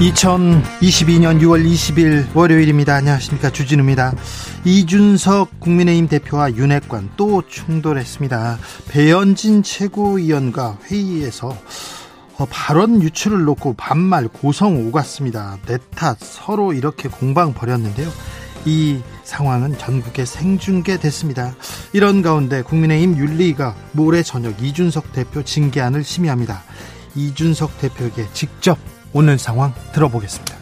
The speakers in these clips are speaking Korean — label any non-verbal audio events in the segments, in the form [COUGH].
2022년 6월 20일 월요일입니다. 안녕하십니까. 주진우입니다. 이준석 국민의힘 대표와 윤핵관 또 충돌했습니다. 배현진 최고위원과 회의에서 어, 발언 유출을 놓고 반말 고성 오갔습니다. 내탓 서로 이렇게 공방 벌였는데요. 이 상황은 전국에 생중계됐습니다. 이런 가운데 국민의힘 윤리가 모레 저녁 이준석 대표 징계안을 심의합니다. 이준석 대표에게 직접 오늘 상황 들어보겠습니다.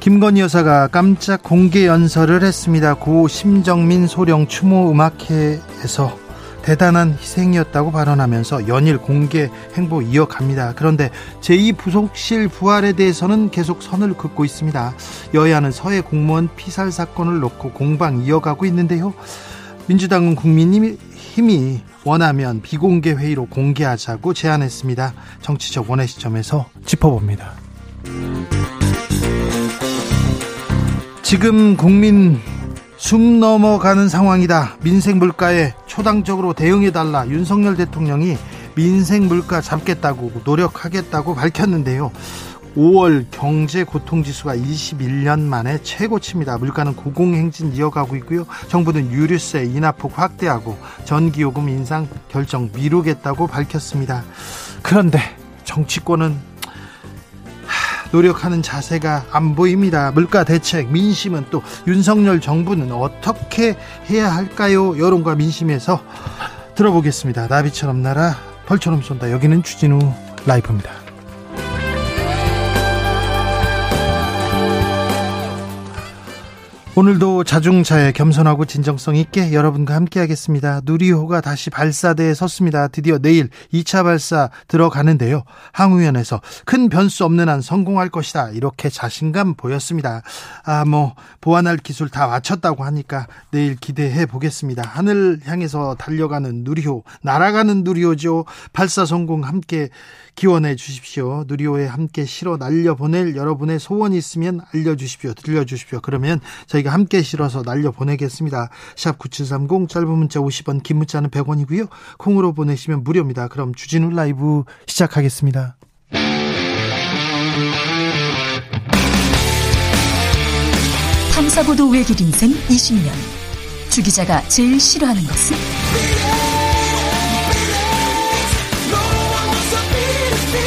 김건희 여사가 깜짝 공개 연설을 했습니다. 고 심정민 소령 추모 음악회에서 대단한 희생이었다고 발언하면서 연일 공개 행보 이어갑니다. 그런데 제2부속실 부활에 대해서는 계속 선을 긋고 있습니다. 여야는 서해 공무원 피살 사건을 놓고 공방 이어가고 있는데요. 민주당은 국민이 힘이 원하면 비공개 회의로 공개하자고 제안했습니다. 정치적 원의 시점에서 짚어봅니다. 지금 국민 숨 넘어가는 상황이다. 민생 물가에 초당적으로 대응해달라. 윤석열 대통령이 민생 물가 잡겠다고 노력하겠다고 밝혔는데요. 5월 경제 고통 지수가 21년 만에 최고치입니다. 물가는 고공행진 이어가고 있고요. 정부는 유류세 인하폭 확대하고 전기요금 인상 결정 미루겠다고 밝혔습니다. 그런데 정치권은 노력하는 자세가 안 보입니다. 물가 대책, 민심은 또 윤석열 정부는 어떻게 해야 할까요? 여론과 민심에서 들어보겠습니다. 나비처럼 날아 벌처럼 쏜다. 여기는 추진우 라이브입니다. 오늘도 자중차에 겸손하고 진정성 있게 여러분과 함께 하겠습니다. 누리호가 다시 발사대에 섰습니다. 드디어 내일 2차 발사 들어가는데요. 항우연에서 큰 변수 없는 한 성공할 것이다. 이렇게 자신감 보였습니다. 아, 뭐, 보완할 기술 다 마쳤다고 하니까 내일 기대해 보겠습니다. 하늘 향해서 달려가는 누리호, 날아가는 누리호죠. 발사 성공 함께 기원해 주십시오. 누리호에 함께 실어 날려보낼 여러분의 소원이 있으면 알려주십시오. 들려주십시오. 그러면 저희가 함께 실어서 날려보내겠습니다. 샵 9730 짧은 문자 50원 긴 문자는 100원이고요. 콩으로 보내시면 무료입니다. 그럼 주진우 라이브 시작하겠습니다. 탐사보도 외길 인생 20년 주 기자가 제일 싫어하는 것은?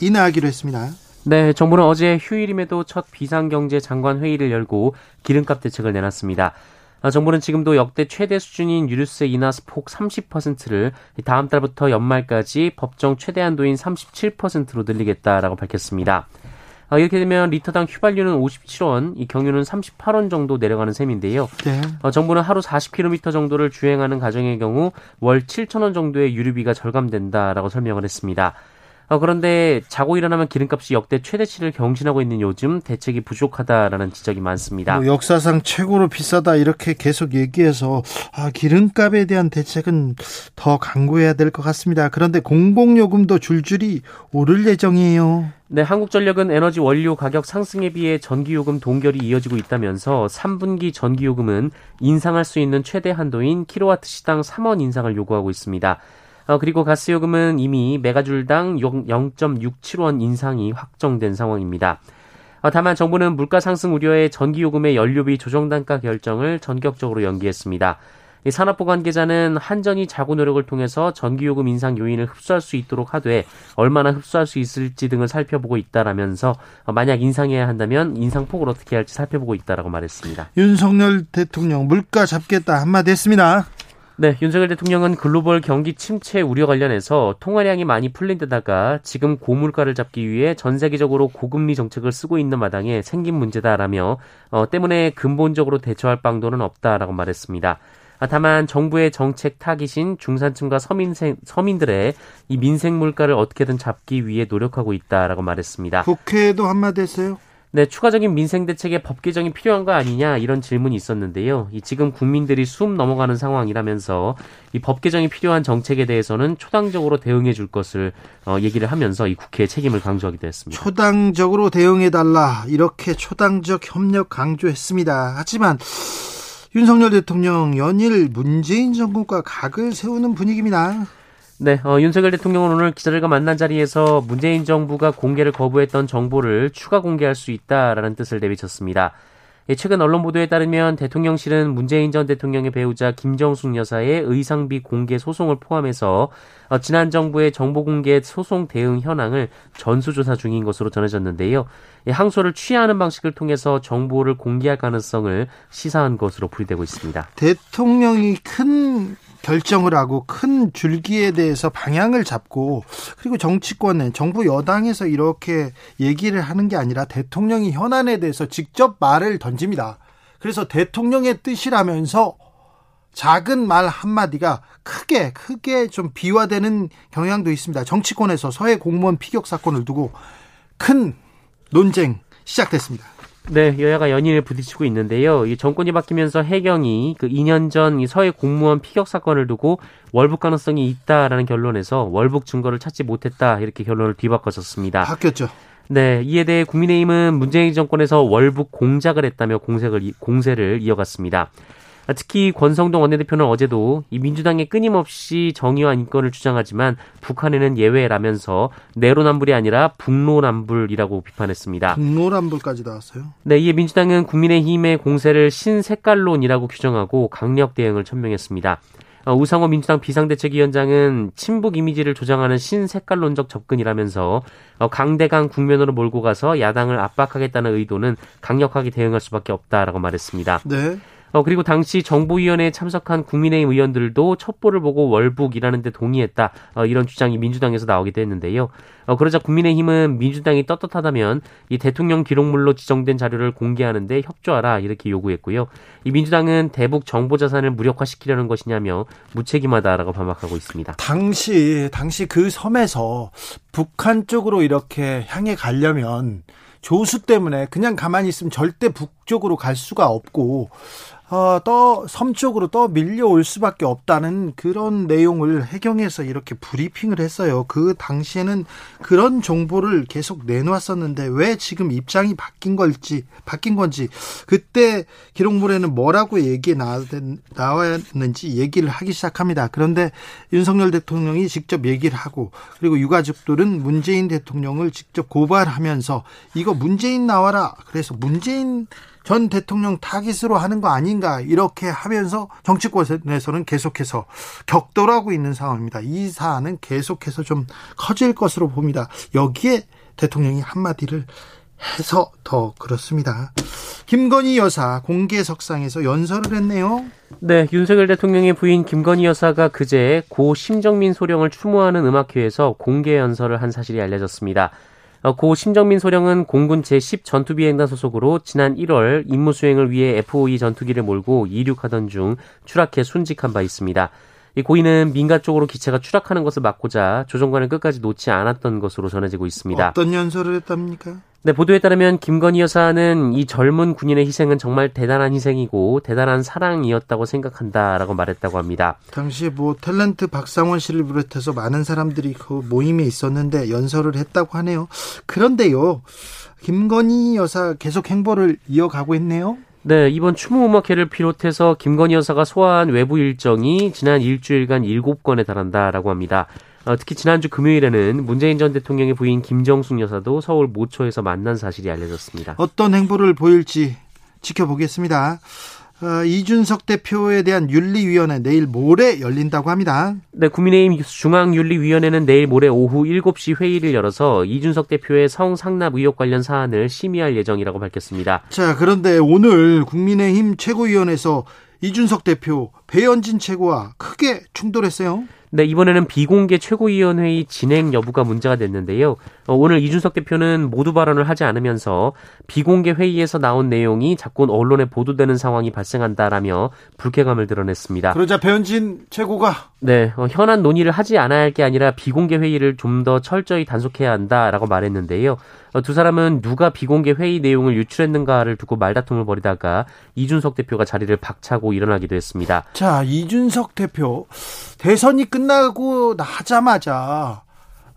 인하하기로 했습니다. 네, 정부는 어제 휴일임에도 첫 비상경제 장관 회의를 열고 기름값 대책을 내놨습니다. 아, 정부는 지금도 역대 최대 수준인 유류세 인하 폭 30%를 다음 달부터 연말까지 법정 최대 한도인 37%로 늘리겠다라고 밝혔습니다. 아, 이렇게 되면 리터당 휘발유는 57원, 이 경유는 38원 정도 내려가는 셈인데요. 네. 어, 정부는 하루 40km 정도를 주행하는 가정의 경우 월 7천0원 정도의 유류비가 절감된다라고 설명을 했습니다. 어, 그런데 자고 일어나면 기름값이 역대 최대치를 경신하고 있는 요즘 대책이 부족하다라는 지적이 많습니다. 뭐 역사상 최고로 비싸다 이렇게 계속 얘기해서 아, 기름값에 대한 대책은 더 강구해야 될 것 같습니다. 그런데 공공요금도 줄줄이 오를 예정이에요. 네, 한국전력은 에너지 원료 가격 상승에 비해 전기요금 동결이 이어지고 있다면서 3분기 전기요금은 인상할 수 있는 최대 한도인 킬로와트 시당 3원 인상을 요구하고 있습니다. 어, 그리고 가스 요금은 이미 메가줄당 0.67원 인상이 확정된 상황입니다. 아, 다만 정부는 물가 상승 우려에 전기 요금의 연료비 조정 단가 결정을 전격적으로 연기했습니다. 산업부 관계자는 한전이 자구 노력을 통해서 전기요금 인상 요인을 흡수할 수 있도록 하되 얼마나 흡수할 수 있을지 등을 살펴보고 있다라면서 만약 인상해야 한다면 인상폭을 어떻게 할지 살펴보고 있다라고 말했습니다. 윤석열 대통령 물가 잡겠다 한마디 했습니다. 네, 윤석열 대통령은 글로벌 경기 침체 우려 관련해서 통화량이 많이 풀린 데다가 지금 고물가를 잡기 위해 전 세계적으로 고금리 정책을 쓰고 있는 마당에 생긴 문제다라며 어, 때문에 근본적으로 대처할 방도는 없다라고 말했습니다. 아, 다만 정부의 정책 타깃인 중산층과 서민생, 서민들의 이 민생 물가를 어떻게든 잡기 위해 노력하고 있다라고 말했습니다. 국회도 한마디 했어요? 네, 추가적인 민생 대책의 법 개정이 필요한 거 아니냐 이런 질문이 있었는데요. 이 지금 국민들이 숨 넘어가는 상황이라면서 이 법 개정이 필요한 정책에 대해서는 초당적으로 대응해 줄 것을 어, 얘기를 하면서 이 국회의 책임을 강조하기도 했습니다. 초당적으로 대응해 달라 이렇게 초당적 협력 강조했습니다. 하지만 윤석열 대통령 연일 문재인 정부가 각을 세우는 분위기입니다. 네, 어, 윤석열 대통령은 오늘 기자들과 만난 자리에서 문재인 정부가 공개를 거부했던 정보를 추가 공개할 수 있다라는 뜻을 내비쳤습니다. 예, 최근 언론 보도에 따르면 대통령실은 문재인 전 대통령의 배우자 김정숙 여사의 의상비 공개 소송을 포함해서 어, 지난 정부의 정보 공개 소송 대응 현황을 전수조사 중인 것으로 전해졌는데요. 예, 항소를 취하는 방식을 통해서 정보를 공개할 가능성을 시사한 것으로 풀이되고 있습니다. 대통령이 큰 결정을 하고 큰 줄기에 대해서 방향을 잡고 그리고 정치권에 정부 여당에서 이렇게 얘기를 하는 게 아니라 대통령이 현안에 대해서 직접 말을 던집니다. 그래서 대통령의 뜻이라면서 작은 말 한마디가 크게 크게 좀 비화되는 경향도 있습니다. 정치권에서 서해 공무원 피격 사건을 두고 큰 논쟁 시작됐습니다. 네, 여야가 연인을 부딪히고 있는데요. 이 정권이 바뀌면서 해경이 그 2년 전 이 서해 공무원 피격 사건을 두고 월북 가능성이 있다라는 결론에서 월북 증거를 찾지 못했다 이렇게 결론을 뒤바꿔줬습니다. 바뀌었죠. 네, 이에 대해 국민의힘은 문재인 정권에서 월북 공작을 했다며 공세를 공세를 이어갔습니다. 특히 권성동 원내대표는 어제도 이 민주당에 끊임없이 정의와 인권을 주장하지만 북한에는 예외라면서 내로남불이 아니라 북로남불이라고 비판했습니다. 북로남불까지 나왔어요? 네, 이에 민주당은 국민의힘의 공세를 신색깔론이라고 규정하고 강력 대응을 천명했습니다. 어, 우상호 민주당 비상대책위원장은 친북 이미지를 조장하는 신색깔론적 접근이라면서 어, 강대강 국면으로 몰고 가서 야당을 압박하겠다는 의도는 강력하게 대응할 수밖에 없다라고 말했습니다. 네. 어, 그리고 당시 정부위원회에 참석한 국민의힘 의원들도 첩보를 보고 월북이라는 데 동의했다. 어, 이런 주장이 민주당에서 나오기도 했는데요. 어, 그러자 국민의힘은 민주당이 떳떳하다면 이 대통령 기록물로 지정된 자료를 공개하는데 협조하라 이렇게 요구했고요. 이 민주당은 대북 정보 자산을 무력화시키려는 것이냐며 무책임하다라고 반박하고 있습니다. 당시 당시 그 섬에서 북한 쪽으로 이렇게 향해 가려면 조수 때문에 그냥 가만히 있으면 절대 북쪽으로 갈 수가 없고 어, 떠섬 쪽으로 떠 밀려올 수밖에 없다는 그런 내용을 해경에서 이렇게 브리핑을 했어요. 그 당시에는 그런 정보를 계속 내놓았었는데 왜 지금 입장이 바뀐 걸지 바뀐 건지 그때 기록물에는 뭐라고 얘기 나왔는지 얘기를 하기 시작합니다. 그런데 윤석열 대통령이 직접 얘기를 하고 그리고 유가족들은 문재인 대통령을 직접 고발하면서 이거 문재인 나와라. 그래서 문재인 전 대통령 타깃으로 하는 거 아닌가 이렇게 하면서 정치권에서는 계속해서 격돌하고 있는 상황입니다. 이 사안은 계속해서 좀 커질 것으로 봅니다. 여기에 대통령이 한마디를 해서 더 그렇습니다. 김건희 여사 공개석상에서 연설을 했네요. 네, 윤석열 대통령의 부인 김건희 여사가 그제 고 심정민 소령을 추모하는 음악회에서 공개 연설을 한 사실이 알려졌습니다. 어, 고 심정민 소령은 공군 제10 전투비행단 소속으로 지난 1월 임무 수행을 위해 F-52 전투기를 몰고 이륙하던 중 추락해 순직한 바 있습니다. 이 고인은 민가 쪽으로 기체가 추락하는 것을 막고자 조종관을 끝까지 놓지 않았던 것으로 전해지고 있습니다. 어떤 연설을 했답니까? 네, 보도에 따르면 김건희 여사는 이 젊은 군인의 희생은 정말 대단한 희생이고 대단한 사랑이었다고 생각한다라고 말했다고 합니다. 당시에 뭐 탤런트 박상원 씨를 비롯해서 많은 사람들이 그 모임에 있었는데 연설을 했다고 하네요. 그런데요, 김건희 여사 계속 행보를 이어가고 있네요. 네, 이번 추모 음악회를 비롯해서 김건희 여사가 소화한 외부 일정이 지난 일주일간 7건에 달한다라고 합니다. 어, 특히 지난주 금요일에는 문재인 전 대통령의 부인 김정숙 여사도 서울 모초에서 만난 사실이 알려졌습니다. 어떤 행보를 보일지 지켜보겠습니다. 어, 이준석 대표에 대한 윤리위원회 내일 모레 열린다고 합니다. 네, 국민의힘 중앙윤리위원회는 내일 모레 오후 7시 회의를 열어서 이준석 대표의 성상납 의혹 관련 사안을 심의할 예정이라고 밝혔습니다. 자, 그런데 오늘 국민의힘 최고위원회에서 이준석 대표, 배현진 최고와 크게 충돌했어요. 네, 이번에는 비공개 최고위원회의 진행 여부가 문제가 됐는데요. 어, 오늘 이준석 대표는 모두 발언을 하지 않으면서 비공개 회의에서 나온 내용이 자꾸 언론에 보도되는 상황이 발생한다라며 불쾌감을 드러냈습니다. 그러자 배현진 최고가 네, 어, 현안 논의를 하지 않아야 할 게 아니라 비공개 회의를 좀 더 철저히 단속해야 한다라고 말했는데요. 어, 두 사람은 누가 비공개 회의 내용을 유출했는가를 두고 말다툼을 벌이다가 이준석 대표가 자리를 박차고 일어나기도 했습니다. 자, 이준석 대표 대선이 끝나고 나자마자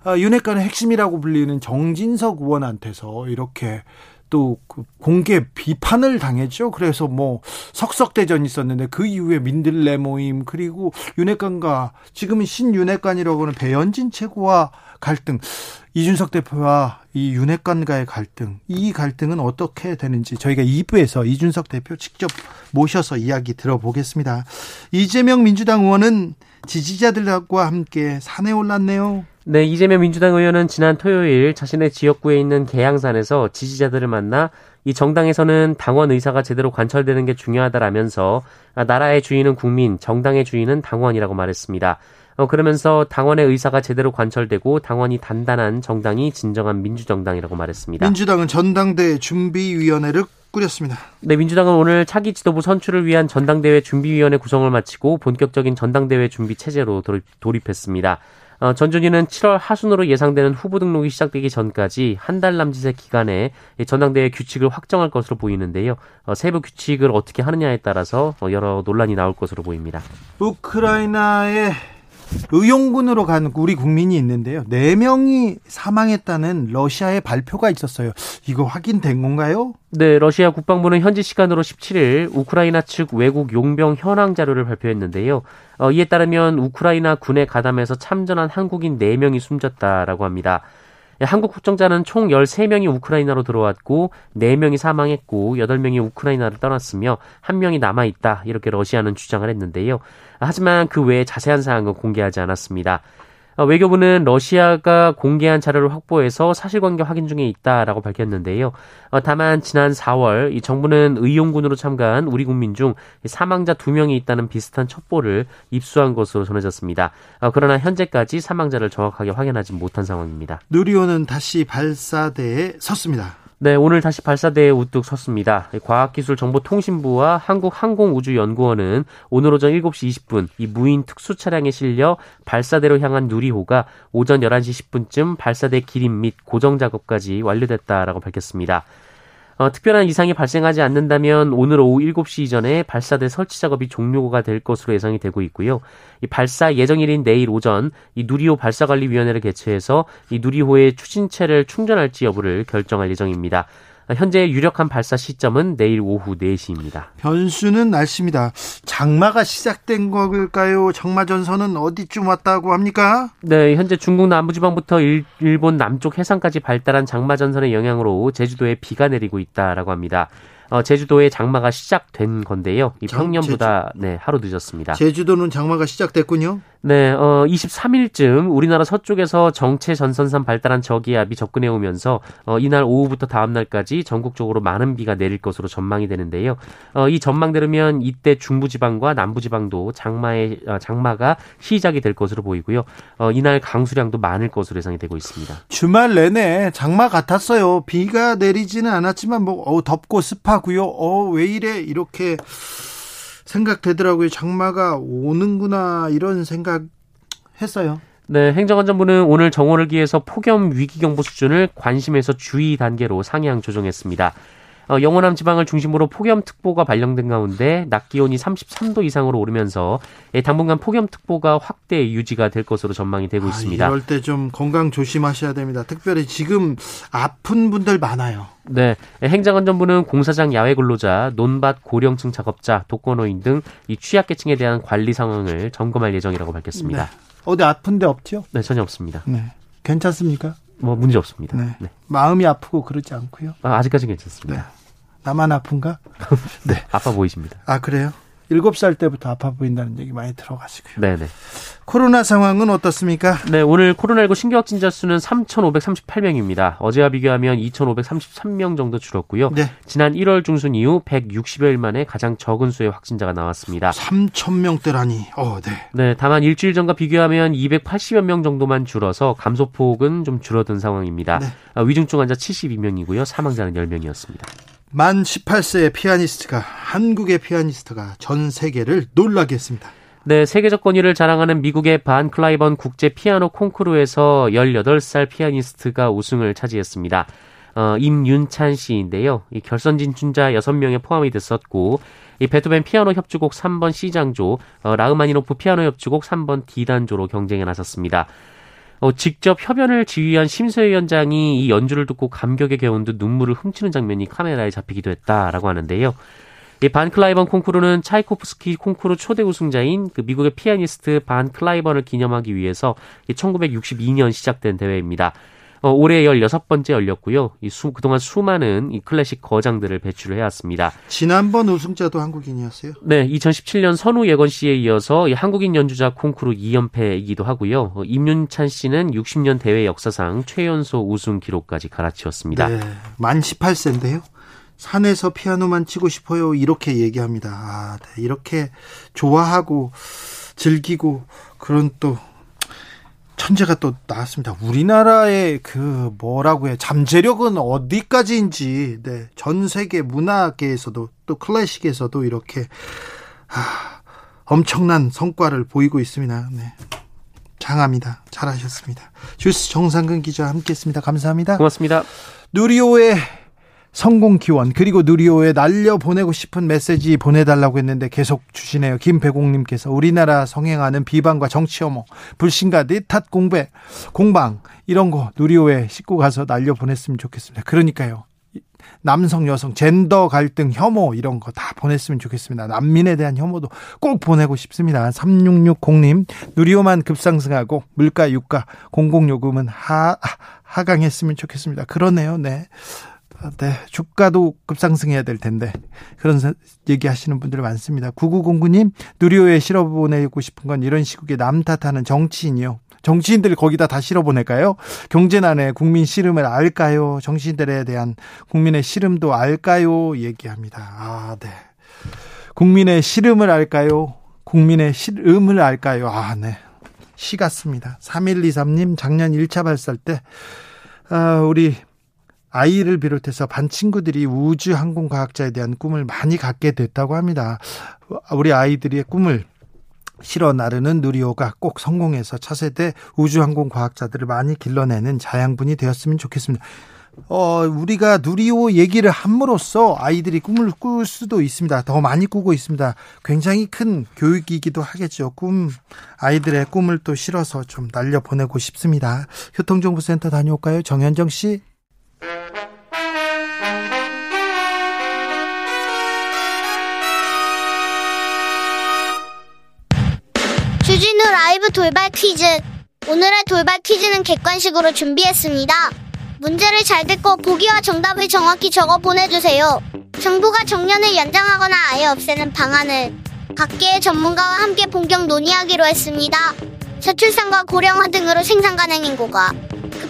아, 윤핵관의 핵심이라고 불리는 정진석 의원한테서 이렇게 또그 공개 비판을 당했죠. 그래서 뭐 석석대전이 있었는데 그 이후에 민들레 모임 그리고 윤핵관과 지금은 신윤핵관이라고 하는 배현진 최고와 갈등 이준석 대표와 이 윤핵관과의 갈등 이 갈등은 어떻게 되는지 저희가 2부에서 이준석 대표 직접 모셔서 이야기 들어보겠습니다. 이재명 민주당 의원은 지지자들과 함께 산에 올랐네요. 네, 이재명 민주당 의원은 지난 토요일 자신의 지역구에 있는 계양산에서 지지자들을 만나 이 정당에서는 당원 의사가 제대로 관철되는 게 중요하다라면서 나라의 주인은 국민, 정당의 주인은 당원이라고 말했습니다. 어, 그러면서 당원의 의사가 제대로 관철되고 당원이 단단한 정당이 진정한 민주정당이라고 말했습니다. 민주당은 전당대 준비위원회를 꾸렸습니다. 네, 민주당은 오늘 차기 지도부 선출을 위한 전당대회 준비위원회 구성을 마치고 본격적인 전당대회 준비 체제로 돌입, 했습니다 어, 전준희는 7월 하순으로 예상되는 후보 등록이 시작되기 전까지 한 달 남짓의 기간에 전당대회 규칙을 확정할 것으로 보이는데요. 어, 세부 규칙을 어떻게 하느냐에 따라서 어, 여러 논란이 나올 것으로 보입니다. 우크라이나의 의용군으로 간 우리 국민이 있는데요. 4명이 사망했다는 러시아의 발표가 있었어요. 이거 확인된 건가요? 네, 러시아 국방부는 현지 시간으로 17일 우크라이나 측 외국 용병 현황 자료를 발표했는데요. 어, 이에 따르면 우크라이나 군에 가담해서 참전한 한국인 4명이 숨졌다라고 합니다. 한국 국정자는 총 13명이 우크라이나로 들어왔고 4명이 사망했고 8명이 우크라이나를 떠났으며 1명이 남아 있다. 이렇게 러시아는 주장을 했는데요. 하지만 그 외에 자세한 사항은 공개하지 않았습니다. 어, 외교부는 러시아가 공개한 자료를 확보해서 사실관계 확인 중에 있다라고 밝혔는데요. 어, 다만 지난 4월 이 정부는 의용군으로 참가한 우리 국민 중 사망자 2명이 있다는 비슷한 첩보를 입수한 것으로 전해졌습니다. 어, 그러나 현재까지 사망자를 정확하게 확인하지 못한 상황입니다. 누리호는 다시 발사대에 섰습니다. 네, 오늘 다시 발사대에 우뚝 섰습니다. 과학기술정보통신부와 한국항공우주연구원은 오늘 오전 7시 20분 이 무인 특수 차량에 실려 발사대로 향한 누리호가 오전 11시 10분쯤 발사대 기림 및 고정 작업까지 완료됐다라고 밝혔습니다. 어, 특별한 이상이 발생하지 않는다면 오늘 오후 7시 이전에 발사대 설치 작업이 종료가 될 것으로 예상이 되고 있고요. 이 발사 예정일인 내일 오전 이 누리호 발사관리위원회를 개최해서 이 누리호의 추진체를 충전할지 여부를 결정할 예정입니다. 현재 유력한 발사 시점은 내일 오후 4시입니다. 변수는 날씨입니다. 장마가 시작된 걸까요? 장마 전선은 어디쯤 왔다고 합니까? 네, 현재 중국 남부지방부터 일, 본 남쪽 해상까지 발달한 장마 전선의 영향으로 제주도에 비가 내리고 있다라고 합니다. 어, 제주도의 장마가 시작된 건데요. 이 평년보다. 네, 하루 늦었습니다. 제주도는 장마가 시작됐군요. 네, 어, 23일쯤 우리나라 서쪽에서 정체 전선상 발달한 저기압이 접근해 오면서 어, 이날 오후부터 다음 날까지 전국적으로 많은 비가 내릴 것으로 전망이 되는데요. 어, 이 전망대로면 이때 중부지방과 남부지방도 장마의 어, 장마가 시작이 될 것으로 보이고요. 어, 이날 강수량도 많을 것으로 예상이 되고 있습니다. 주말 내내 장마 같았어요. 비가 내리지는 않았지만 뭐 어, 덥고 습하고요. 어, 왜 이래 이렇게 생각되더라고요. 장마가 오는구나 이런 생각 했어요. 네, 행정안전부는 오늘 정오를 기해서 폭염 위기 경보 수준을 관심에서 주의 단계로 상향 조정했습니다. 어, 영원함 지방을 중심으로 폭염특보가 발령된 가운데 낮 기온이 33도 이상으로 오르면서 예, 당분간 폭염특보가 확대 유지가 될 것으로 전망이 되고 아, 있습니다. 이럴 때 좀 건강 조심하셔야 됩니다. 특별히 지금 아픈 분들 많아요. 네, 행정안전부는 공사장 야외 근로자, 논밭 고령층 작업자, 독거노인 등 이 취약계층에 대한 관리 상황을 점검할 예정이라고 밝혔습니다. 네. 어디 아픈데 없죠? 네, 전혀 없습니다. 네. 괜찮습니까? 뭐 문제 없습니다. 네. 네. 마음이 아프고 그러지 않고요. 아, 아직까지 괜찮습니다. 네. 나만 아픈가? [LAUGHS] 네. 아파 보이십니다. 아, 그래요? 7살 때부터 아파 보인다는 얘기 많이 들어가시고요. 네네. 코로나 상황은 어떻습니까? 네, 오늘 코로나19 신규 확진자 수는 3,538명입니다. 어제와 비교하면 2,533명 정도 줄었고요. 네. 지난 1월 중순 이후 160여일 만에 가장 적은 수의 확진자가 나왔습니다. 3,000명대라니. 어, 네. 네, 다만 일주일 전과 비교하면 280여 명 정도만 줄어서 감소폭은 좀 줄어든 상황입니다. 네. 아, 위중증 환자 72명이고요. 사망자는 10명이었습니다. 만 18세의 피아니스트가 한국의 피아니스트가 전 세계를 놀라게 했습니다. 네, 세계적 권위를 자랑하는 미국의 반 클라이번 국제 피아노 콩쿠르에서 18살 피아니스트가 우승을 차지했습니다. 어, 임윤찬 씨인데요. 이 결선 진출자 6명에 포함이 됐었고, 이 베토벤 피아노 협주곡 3번 C장조, 어, 라흐마니노프 피아노 협주곡 3번 D단조로 경쟁에 나섰습니다. 어, 직접 협연을 지휘한 심사위원장이 이 연주를 듣고 감격에 겨운 듯 눈물을 훔치는 장면이 카메라에 잡히기도 했다라고 하는데요. 이 반 클라이번 콩쿠르는 차이코프스키 콩쿠르 초대 우승자인 그 미국의 피아니스트 반 클라이번을 기념하기 위해서 1962년 시작된 대회입니다. 어, 올해 16번째 열렸고요. 이 수, 그동안 수많은 이 클래식 거장들을 배출을 해왔습니다. 지난번 우승자도 한국인이었어요? 네, 2017년 선우 예건 씨에 이어서 이 한국인 연주자 콩쿠르 2연패이기도 하고요. 어, 임윤찬 씨는 60년 대회 역사상 최연소 우승 기록까지 갈아치웠습니다. 네, 만 18세인데요. 산에서 피아노만 치고 싶어요. 이렇게 얘기합니다. 아, 네, 이렇게 좋아하고 즐기고 그런 또 천재가 또 나왔습니다. 우리나라의 그 뭐라고 해 잠재력은 어디까지인지 네, 전 세계 문화계에서도 또 클래식에서도 이렇게 아, 엄청난 성과를 보이고 있습니다. 네. 장합니다. 잘하셨습니다. 주스 정상근 기자 함께했습니다. 감사합니다. 고맙습니다. 누리호의 성공 기원 그리고 누리호에 날려 보내고 싶은 메시지 보내달라고 했는데 계속 주시네요. 김배공님께서 우리나라 성행하는 비방과 정치 혐오, 불신과 넷탓 공배, 공방 이런 거 누리호에 싣고 가서 날려 보냈으면 좋겠습니다. 그러니까요. 남성, 여성, 젠더 갈등, 혐오 이런 거 다 보냈으면 좋겠습니다. 난민에 대한 혐오도 꼭 보내고 싶습니다. 3660님 누리호만 급상승하고 물가, 유가, 공공요금은 하 하강했으면 좋겠습니다. 그러네요. 네. 네, 주가도 급상승해야 될 텐데 그런 얘기하시는 분들 많습니다. 9909님 누리호에 실어 보내고 싶은 건 이런 시국에 남 탓하는 정치인이요. 정치인들 거기다 다 실어 보낼까요? 경제난에 국민 씨름을 알까요? 정치인들에 대한 국민의 씨름도 알까요? 얘기합니다. 아, 네. 국민의 씨름을 알까요? 국민의 씨름을 알까요? 아, 네. 시 같습니다. 3123님 작년 1차 발사 때 아, 우리 아이를 비롯해서 반 친구들이 우주 항공 과학자에 대한 꿈을 많이 갖게 됐다고 합니다. 우리 아이들의 꿈을 실어 나르는 누리호가 꼭 성공해서 차세대 우주항공 과학자들을 많이 길러내는 자양분이 되었으면 좋겠습니다. 어, 우리가 누리호 얘기를 함으로써 아이들이 꿈을 꿀 수도 있습니다. 더 많이 꾸고 있습니다. 굉장히 큰 교육이기도 하겠죠. 꿈, 아이들의 꿈을 또 실어서 좀 날려보내고 싶습니다. 교통정보센터 다녀올까요? 정현정 씨? 주진우 라이브 돌발 퀴즈. 오늘의 돌발 퀴즈는 객관식으로 준비했습니다. 문제를 잘 듣고 보기와 정답을 정확히 적어 보내주세요. 정부가 정년을 연장하거나 아예 없애는 방안을 각계의 전문가와 함께 본격 논의하기로 했습니다. 저출산과 고령화 등으로 생산 가능 인구가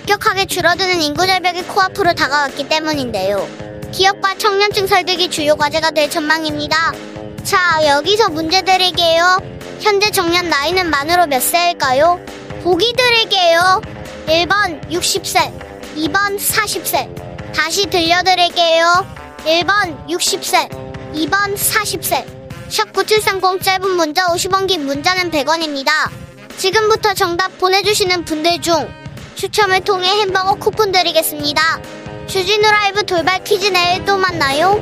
급격하게 줄어드는 인구 절벽이 코앞으로 다가왔기 때문인데요. 기업과 청년층 설득이 주요 과제가 될 전망입니다. 자, 여기서 문제 드릴게요. 현재 정년 나이는 만으로 몇 세일까요? 보기 드릴게요. 1번 60세, 2번 40세. 다시 들려드릴게요. 1번 60세, 2번 40세. 샵 9730 짧은 문자 50원 긴 문자는 100원입니다. 지금부터 정답 보내주시는 분들 중 추첨을 통해 햄버거 쿠폰 드리겠습니다. 주진우 라이브 돌발 퀴즈 내일 또 만나요.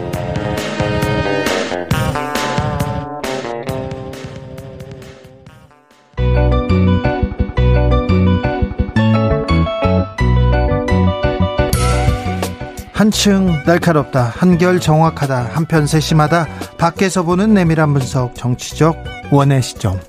한층 날카롭다 한결 정확하다 한편 세심하다 밖에서 보는 내밀한 분석 정치적 원의 시점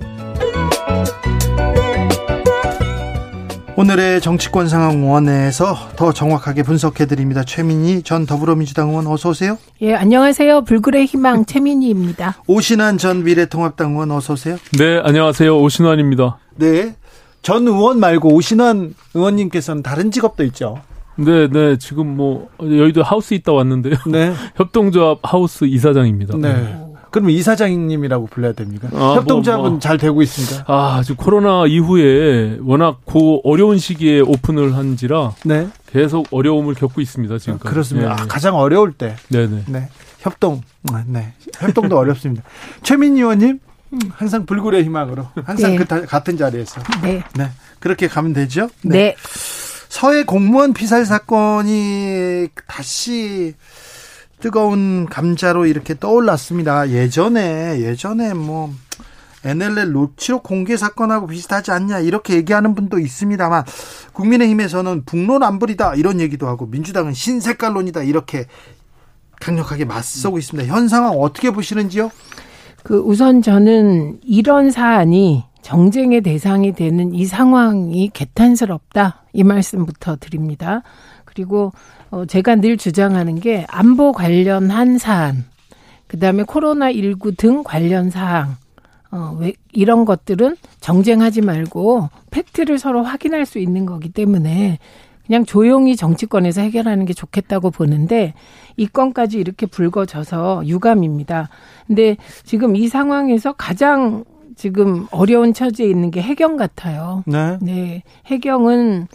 오늘의 정치권 상황 원에서 더 정확하게 분석해 드립니다. 최민희 전 더불어민주당 의원 어서 오세요. 예, 안녕하세요. 불굴의 희망 최민희입니다. 오신환 전 미래통합당 의원 어서 오세요. 네, 안녕하세요. 오신환입니다. 네. 전 의원 말고 오신환 의원님께서는 다른 직업도 있죠. 네, 네. 지금 뭐 여의도 하우스 있다 왔는데요. 네. [LAUGHS] 협동조합 하우스 이사장입니다. 네. 그럼 이사장님이라고 불러야 됩니까? 아, 협동조합은 뭐, 뭐. 잘 되고 있습니다. 아, 지금 코로나 이후에 워낙 고 어려운 시기에 오픈을 한지라 네. 계속 어려움을 겪고 있습니다, 지금까지. 그렇습니다. 네, 아, 가장 어려울 때. 네, 네. 네. 협동. 아, 네. 협동도 어렵습니다. [LAUGHS] 최민희 의원님 항상 불굴의 희망으로 항상 네. 그 다- 같은 자리에서 네. 네 그렇게 가면 되죠. 네. 서해 공무원 피살 사건이 다시 뜨거운 감자로 이렇게 떠올랐습니다. 예전에 예전에 뭐 NLL 녹취록 공개 사건하고 비슷하지 않냐 이렇게 얘기하는 분도 있습니다만 국민의힘에서는 북론안불이다 이런 얘기도 하고 민주당은 신색깔론이다 이렇게 강력하게 맞서고 있습니다. 현 상황 어떻게 보시는지요? 그 우선 저는 이런 사안이 정쟁의 대상이 되는 이 상황이 개탄스럽다 이 말씀부터 드립니다. 그리고 어 제가 늘 주장하는 게 안보 관련한 사안, 그 다음에 코로나 19 등 관련 사항 어, 왜, 이런 것들은 정쟁하지 말고 팩트를 서로 확인할 수 있는 거기 때문에 그냥 조용히 정치권에서 해결하는 게 좋겠다고 보는데 이 건까지 이렇게 불거져서 유감입니다. 근데 지금 이 상황에서 가장 지금 어려운 처지에 있는 게 해경 같아요. 네. 네. 해경은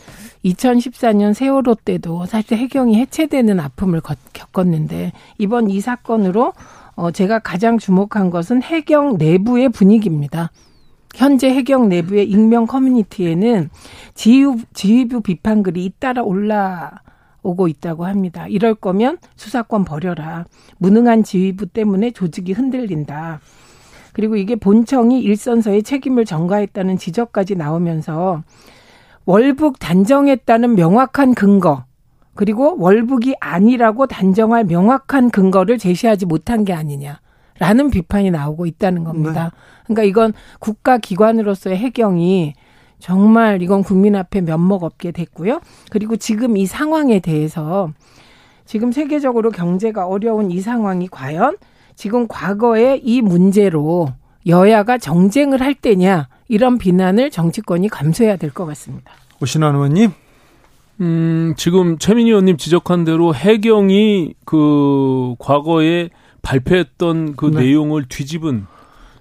2014년 세월호 때도 사실 해경이 해체되는 아픔을 거- 겪었는데 이번 이 사건으로 어, 제가 가장 주목한 것은 해경 내부의 분위기입니다. 현재 해경 내부의 익명 커뮤니티에는 지휘부, 지휘부 비판글이 잇따라 올라 오고 있다고 합니다. 이럴 거면 수사권 버려라. 무능한 지휘부 때문에 조직이 흔들린다. 그리고 이게 본청이 일선서에 책임을 전가했다는 지적까지 나오면서 월북 단정했다는 명확한 근거, 그리고 월북이 아니라고 단정할 명확한 근거를 제시하지 못한 게 아니냐 라는 비판이 나오고 있다는 겁니다. 그러니까 이건 국가 기관으로서의 해경이 정말 이건 국민 앞에 면목 없게 됐고요. 그리고 지금 이 상황에 대해서 지금 세계적으로 경제가 어려운 이 상황이 과연 지금 과거에 이 문제로 여야가 정쟁을 할 때냐 이런 비난을 정치권이 감수해야 될 것 같습니다. 오신환 의원님. 음, 지금 최민희 의원님 지적한 대로 해경이 그 과거에 발표했던 그 네. 내용을 뒤집은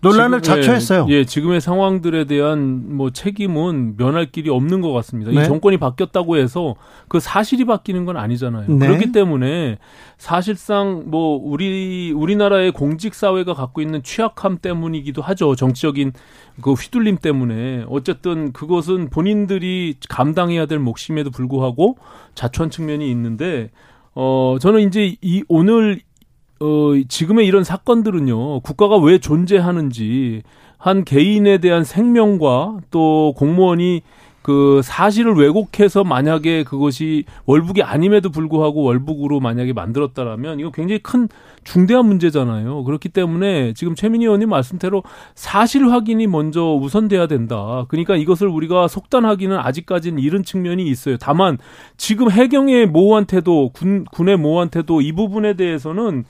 논란을 지금, 예, 자초했어요. 예, 지금의 상황들에 대한 뭐 책임은 면할 길이 없는 것 같습니다. 네. 이 정권이 바뀌었다고 해서 그 사실이 바뀌는 건 아니잖아요. 네. 그렇기 때문에 사실상 뭐 우리 우리나라의 공직 사회가 갖고 있는 취약함 때문이기도 하죠. 정치적인 그 휘둘림 때문에 어쨌든 그것은 본인들이 감당해야 될 몫임에도 불구하고 자초한 측면이 있는데 어 저는 이제 이 오늘 어, 지금의 이런 사건들은요, 국가가 왜 존재하는지, 한 개인에 대한 생명과 또 공무원이 그 사실을 왜곡해서 만약에 그것이 월북이 아님에도 불구하고 월북으로 만약에 만들었다라면 이거 굉장히 큰 중대한 문제잖아요. 그렇기 때문에 지금 최민희 의원님 말씀대로 사실 확인이 먼저 우선돼야 된다. 그러니까 이것을 우리가 속단하기는 아직까지는 이른 측면이 있어요. 다만 지금 해경의 모호한 태도, 군, 군의 모호한 태도 이 부분에 대해서는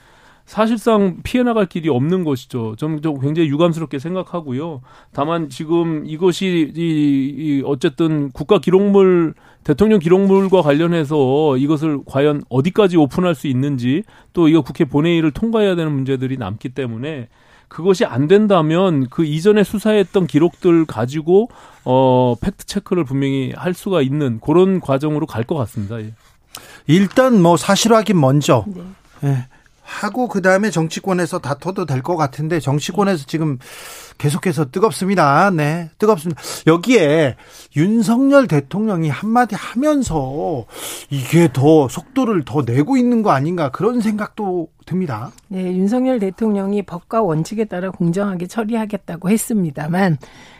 사실상 피해 나갈 길이 없는 것이죠. 좀, 좀 굉장히 유감스럽게 생각하고요. 다만 지금 이것이 이, 이 어쨌든 국가 기록물 대통령 기록물과 관련해서 이것을 과연 어디까지 오픈할 수 있는지 또 이거 국회 본회의를 통과해야 되는 문제들이 남기 때문에 그것이 안 된다면 그 이전에 수사했던 기록들 가지고 어 팩트 체크를 분명히 할 수가 있는 그런 과정으로 갈 것 같습니다. 예. 일단 뭐 사실 확인 먼저 네. 예, 하고 그 다음에 정치권에서 다퉈도 될 것 같은데 정치권에서 지금 계속해서 뜨겁습니다. 네, 뜨겁습니다. 여기에 윤석열 대통령이 한마디 하면서 이게 더 속도를 더 내고 있는 거 아닌가 그런 생각도 듭니다. 네, 윤석열 대통령이 법과 원칙에 따라 공정하게 처리하겠다고 했습니다만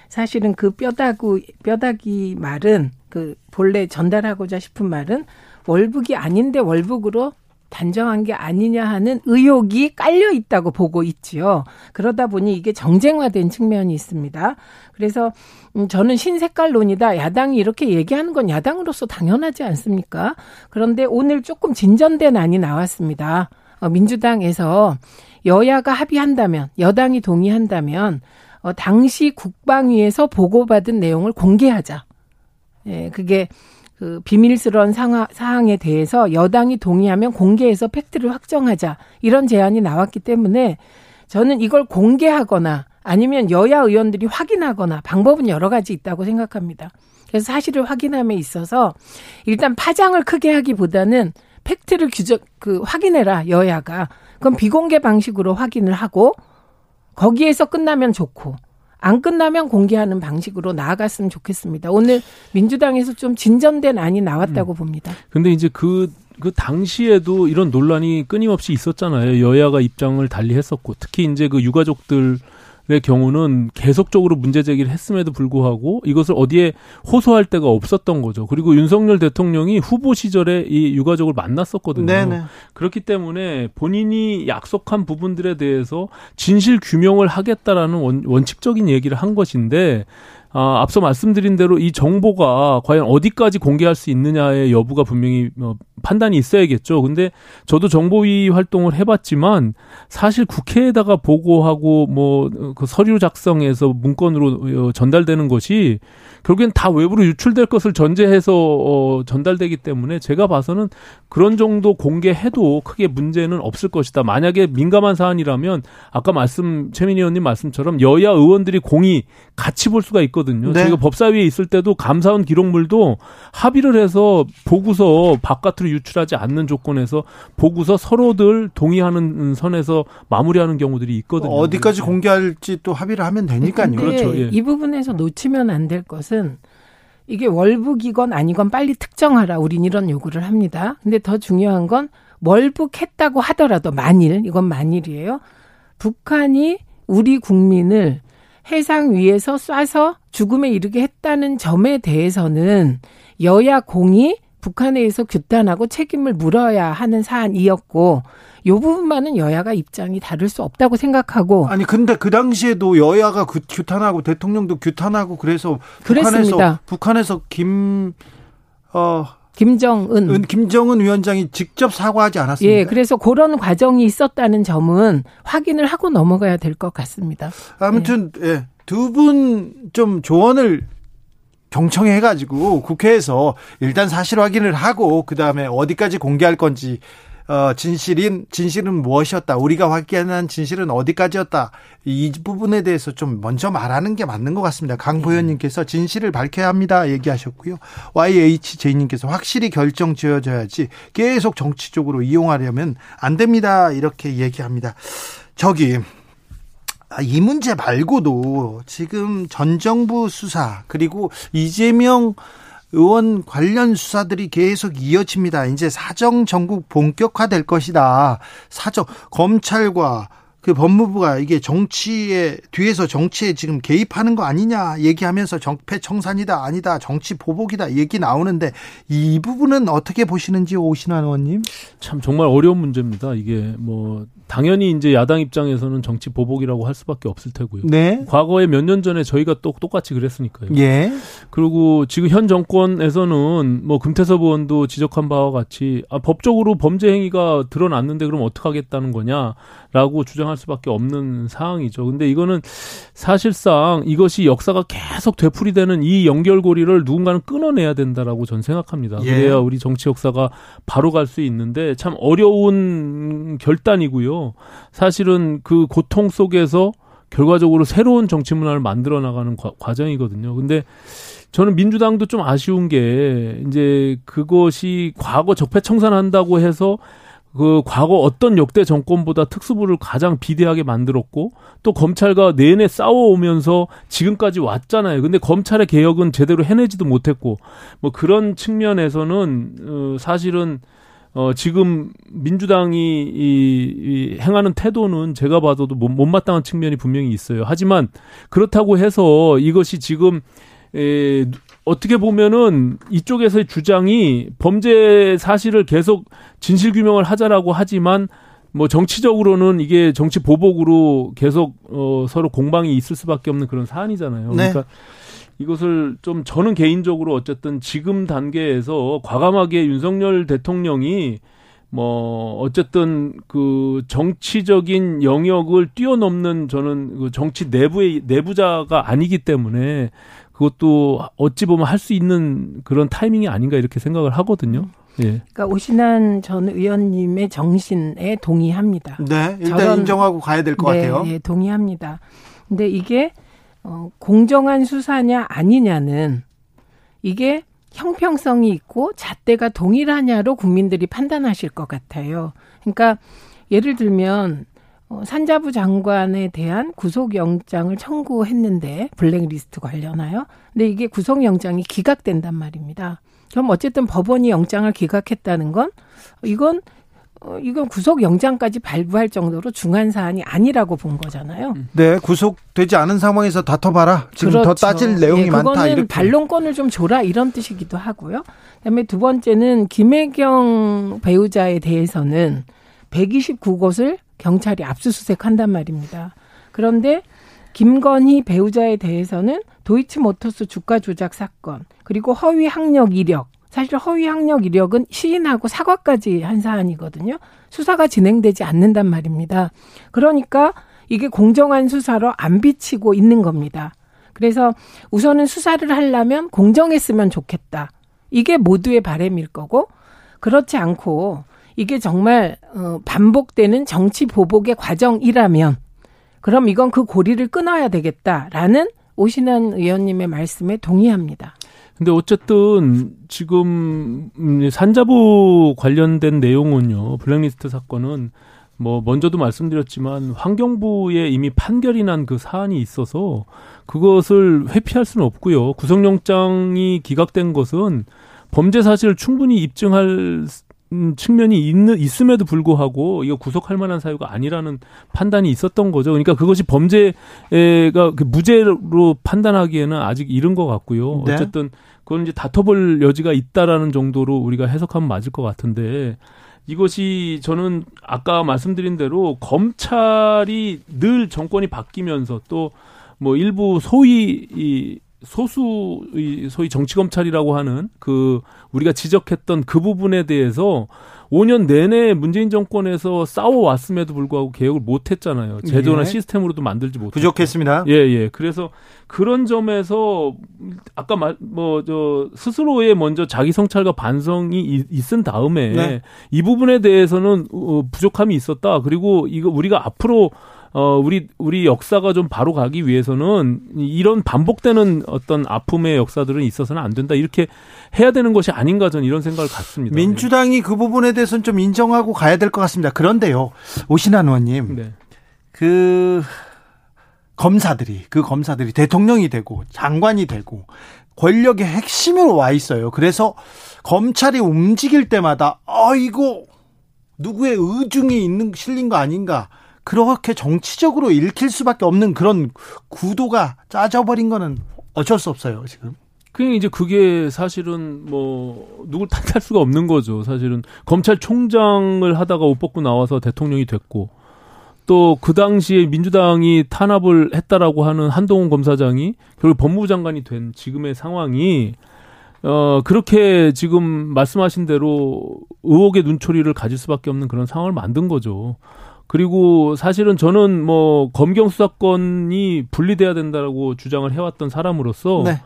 사실은 그 뼈다구 뼈다귀 말은 그 본래 전달하고자 싶은 말은 월북이 아닌데 월북으로 단정한 게 아니냐 하는 의혹이 깔려 있다고 보고 있지요. 그러다 보니 이게 정쟁화된 측면이 있습니다. 그래서 음, 저는 신색깔론이다. 야당이 이렇게 얘기하는 건 야당으로서 당연하지 않습니까? 그런데 오늘 조금 진전된 안이 나왔습니다. 어, 민주당에서 여야가 합의한다면, 여당이 동의한다면, 어, 당시 국방위에서 보고받은 내용을 공개하자. 예, 그게 그 비밀스러운 상하, 사항에 대해서 여당이 동의하면 공개해서 팩트를 확정하자 이런 제안이 나왔기 때문에 저는 이걸 공개하거나 아니면 여야 의원들이 확인하거나 방법은 여러 가지 있다고 생각합니다. 그래서 사실을 확인함에 있어서 일단 파장을 크게 하기보다는 팩트를 규정 그 확인해라 여야가 그럼 비공개 방식으로 확인을 하고 거기에서 끝나면 좋고 안 끝나면 공개하는 방식으로 나아갔으면 좋겠습니다. 오늘 민주당에서 좀 진전된 안이 나왔다고 음. 봅니다. 근데 이제 그, 그 당시에도 이런 논란이 끊임없이 있었잖아요. 여야가 입장을 달리 했었고, 특히 이제 그 유가족들 의 경우는 계속적으로 문제 제기를 했음에도 불구하고 이것을 어디에 호소할 데가 없었던 거죠. 그리고 윤석열 대통령이 후보 시절에 이 유가족을 만났었거든요. 네네. 그렇기 때문에 본인이 약속한 부분들에 대해서 진실 규명을 하겠다라는 원, 원칙적인 얘기를 한 것인데 아, 앞서 말씀드린 대로 이 정보가 과연 어디까지 공개할 수 있느냐의 여부가 분명히 어, 판단이 있어야겠죠. 근데 저도 정보위 활동을 해봤지만 사실 국회에다가 보고하고 뭐 그 서류 작성해서 문건으로 어, 전달되는 것이 결국엔 다 외부로 유출될 것을 전제해서 어, 전달되기 때문에 제가 봐서는 그런 정도 공개해도 크게 문제는 없을 것이다. 만약에 민감한 사안이라면 아까 말씀 최민희 의원님 말씀처럼 여야 의원들이 공이 같이 볼 수가 있거든요. 네. 저희가 법사위에 있을 때도 감사원 기록물도 합의를 해서 보고서 바깥으로 유출하지 않는 조건에서 보고서 서로들 동의하는 선에서 마무리하는 경우들이 있거든요. 어디까지 공개할지 또 합의를 하면 되니까요. 그렇죠. 예. 이 부분에서 놓치면 안 될 것은 것은 이게 월북이건 아니건 빨리 특정하라. 우린 이런 요구를 합니다. 근데 더 중요한 건 월북했다고 하더라도 만일 이건 만일이에요. 북한이 우리 국민을 해상 위에서 쏴서 죽음에 이르게 했다는 점에 대해서는 여야 공이 북한에 의해서 규탄하고 책임을 물어야 하는 사안이었고 요 부분만은 여야가 입장이 다를 수 없다고 생각하고 아니 근데 그 당시에도 여야가 그 규탄하고 대통령도 규탄하고 그래서 그랬습니다. 북한에서 북한에서 김 어. 김정은 은, 김정은 위원장이 직접 사과하지 않았습니까? 예, 그래서 그런 과정이 있었다는 점은 확인을 하고 넘어가야 될 것 같습니다. 아무튼 예. 예 두분 좀 조언을 경청해가지고 국회에서 일단 사실 확인을 하고 그 다음에 어디까지 공개할 건지 어, 진실인 진실은 무엇이었다. 우리가 확인한 진실은 어디까지였다. 이 부분에 대해서 좀 먼저 말하는 게 맞는 것 같습니다. 강보현님께서 진실을 밝혀야 합니다. 얘기하셨고요. YHJ님께서 확실히 결정 지어져야지 계속 정치적으로 이용하려면 안 됩니다. 이렇게 얘기합니다. 저기 아, 이 문제 말고도 지금 전 정부 수사 그리고 이재명 의원 관련 수사들이 계속 이어집니다. 이제 사정 전국 본격화될 것이다. 사정 검찰과 그 법무부가 이게 정치에 뒤에서 정치에 지금 개입하는 거 아니냐 얘기하면서 정패 청산이다 아니다 정치 보복이다 얘기 나오는데 이 부분은 어떻게 보시는지 오신환 의원님? 참 정말 어려운 문제입니다. 이게 뭐 당연히 이제 야당 입장에서는 정치 보복이라고 할 수밖에 없을 테고요. 네. 과거에 몇 년 전에 저희가 또 똑같이 그랬으니까요. 예. 그리고 지금 현 정권에서는 뭐 금태섭 의원도 지적한 바와 같이 아, 법적으로 범죄 행위가 드러났는데 그럼 어떻게 하겠다는 거냐라고 주장할 수밖에 없는 상황이죠. 근데 이거는 사실상 이것이 역사가 계속 되풀이되는 이 연결고리를 누군가는 끊어내야 된다라고 전 생각합니다. 예. 그래야 우리 정치 역사가 바로 갈 수 있는데 참 어려운 결단이고요. 사실은 그 고통 속에서 결과적으로 새로운 정치 문화를 만들어 나가는 과, 정이거든요 근데 저는 민주당도 좀 아쉬운 게 이제 그것이 과거 적폐 청산한다고 해서 그 과거 어떤 역대 정권보다 특수부를 가장 비대하게 만들었고 또 검찰과 내내 싸워오면서 지금까지 왔잖아요. 근데 검찰의 개혁은 제대로 해내지도 못했고 뭐 그런 측면에서는 어 사실은 어, 지금 민주당이 이, 이 행하는 태도는 제가 봐도 못, 못마땅한 측면이 분명히 있어요. 하지만 그렇다고 해서 이것이 지금 에, 어떻게 보면은 이쪽에서의 주장이 범죄 사실을 계속 진실 규명을 하자라고 하지만 뭐 정치적으로는 이게 정치 보복으로 계속 어 서로 공방이 있을 수밖에 없는 그런 사안이잖아요. 네. 그러니까 이것을 좀 저는 개인적으로 어쨌든 지금 단계에서 과감하게 윤석열 대통령이 뭐 어쨌든 그 정치적인 영역을 뛰어넘는 저는 그 정치 내부의 내부자가 아니기 때문에 그것도 어찌 보면 할 수 있는 그런 타이밍이 아닌가 이렇게 생각을 하거든요. 예. 그러니까 오신환 전 의원님의 정신에 동의합니다. 네, 일단 저런- 인정하고 가야 될것 네, 같아요. 네, 동의합니다. 근데 이게 어, 공정한 수사냐 아니냐는 이게 형평성이 있고 잣대가 동일하냐로 국민들이 판단하실 것 같아요. 그러니까 예를 들면 어, 산자부 장관에 대한 구속영장을 청구했는데 블랙리스트 관련하여 근데 이게 구속영장이 기각된단 말입니다. 그럼 어쨌든 법원이 영장을 기각했다는 건 이건 어, 이건 구속영장까지 발부할 정도로 중한 사안이 아니라고 본 거잖아요. 네, 구속되지 않은 상황에서 다퉈봐라. 지금 더 그렇죠. 따질 내용이 예, 많다. 이렇게. 반론권을 좀 줘라 이런 뜻이기도 하고요. 그다음에 두 번째는 김혜경 배우자에 대해서는 129곳을 경찰이 압수수색한단 말입니다. 그런데 김건희 배우자에 대해서는 도이치모터스 주가 조작 사건 그리고 허위 학력 이력 사실 허위 학력 이력은 시인하고 사과까지 한 사안이거든요. 수사가 진행되지 않는단 말입니다. 그러니까 이게 공정한 수사로 안 비치고 있는 겁니다. 그래서 우선은 수사를 하려면 공정했으면 좋겠다. 이게 모두의 바람일 거고 그렇지 않고 이게 정말 어, 반복되는 정치 보복의 과정이라면 그럼 이건 그 고리를 끊어야 되겠다라는 오신환 의원님의 말씀에 동의합니다. 근데 어쨌든 지금 음, 산자부 관련된 내용은요. 블랙리스트 사건은 뭐 먼저도 말씀드렸지만 환경부에 이미 판결이 난 그 사안이 있어서 그것을 회피할 수는 없고요. 구속영장이 기각된 것은 범죄 사실을 충분히 입증할 음, 측면이 있는 있음에도 불구하고 이거 구속할 만한 사유가 아니라는 판단이 있었던 거죠. 그러니까 그것이 범죄가 그 무죄로 판단하기에는 아직 이른 것 같고요. 네. 어쨌든 그건 이제 다퉈볼 여지가 있다라는 정도로 우리가 해석하면 맞을 것 같은데 이것이 저는 아까 말씀드린 대로 검찰이 늘 정권이 바뀌면서 또 뭐 일부 소위 이 소수 이 소위 정치 검찰이라고 하는 그 우리가 지적했던 그 부분에 대해서 5년 내내 문재인 정권에서 싸워 왔음에도 불구하고 개혁을 못 했잖아요. 제도나 예. 시스템으로도 만들지 못했고. 부족했습니다. 예, 예. 그래서 그런 점에서 아까 뭐저 스스로의 먼저 자기 성찰과 반성이 있- 있은 다음에 네. 이 부분에 대해서는 어, 부족함이 있었다. 그리고 이거 우리가 앞으로 어 우리 우리 역사가 좀 바로 가기 위해서는 이런 반복되는 어떤 아픔의 역사들은 있어서는 안 된다. 이렇게 해야 되는 것이 아닌가 저는 이런 생각을 갖습니다. 민주당이 그 부분에 대해서는 좀 인정하고 가야 될 것 같습니다. 그런데요, 오신환 의원님, 네. 그 검사들이 그 검사들이 대통령이 되고 장관이 되고 권력의 핵심으로 와 있어요. 그래서 검찰이 움직일 때마다 아 이거 누구의 의중이 있는 실린 거 아닌가 그렇게 정치적으로 읽힐 수밖에 없는 그런 구도가 짜져버린 거는 어쩔 수 없어요 지금. 그냥 이제 그게 사실은 뭐 누굴 탓할 수가 없는 거죠. 사실은 검찰총장을 하다가 옷 벗고 나와서 대통령이 됐고 또 그 당시에 민주당이 탄압을 했다라고 하는 한동훈 검사장이 결국 법무부 장관이 된 지금의 상황이 어 그렇게 지금 말씀하신 대로 의혹의 눈초리를 가질 수밖에 없는 그런 상황을 만든 거죠. 그리고 사실은 저는 뭐 검경 수사권이 분리돼야 된다라고 주장을 해왔던 사람으로서 네.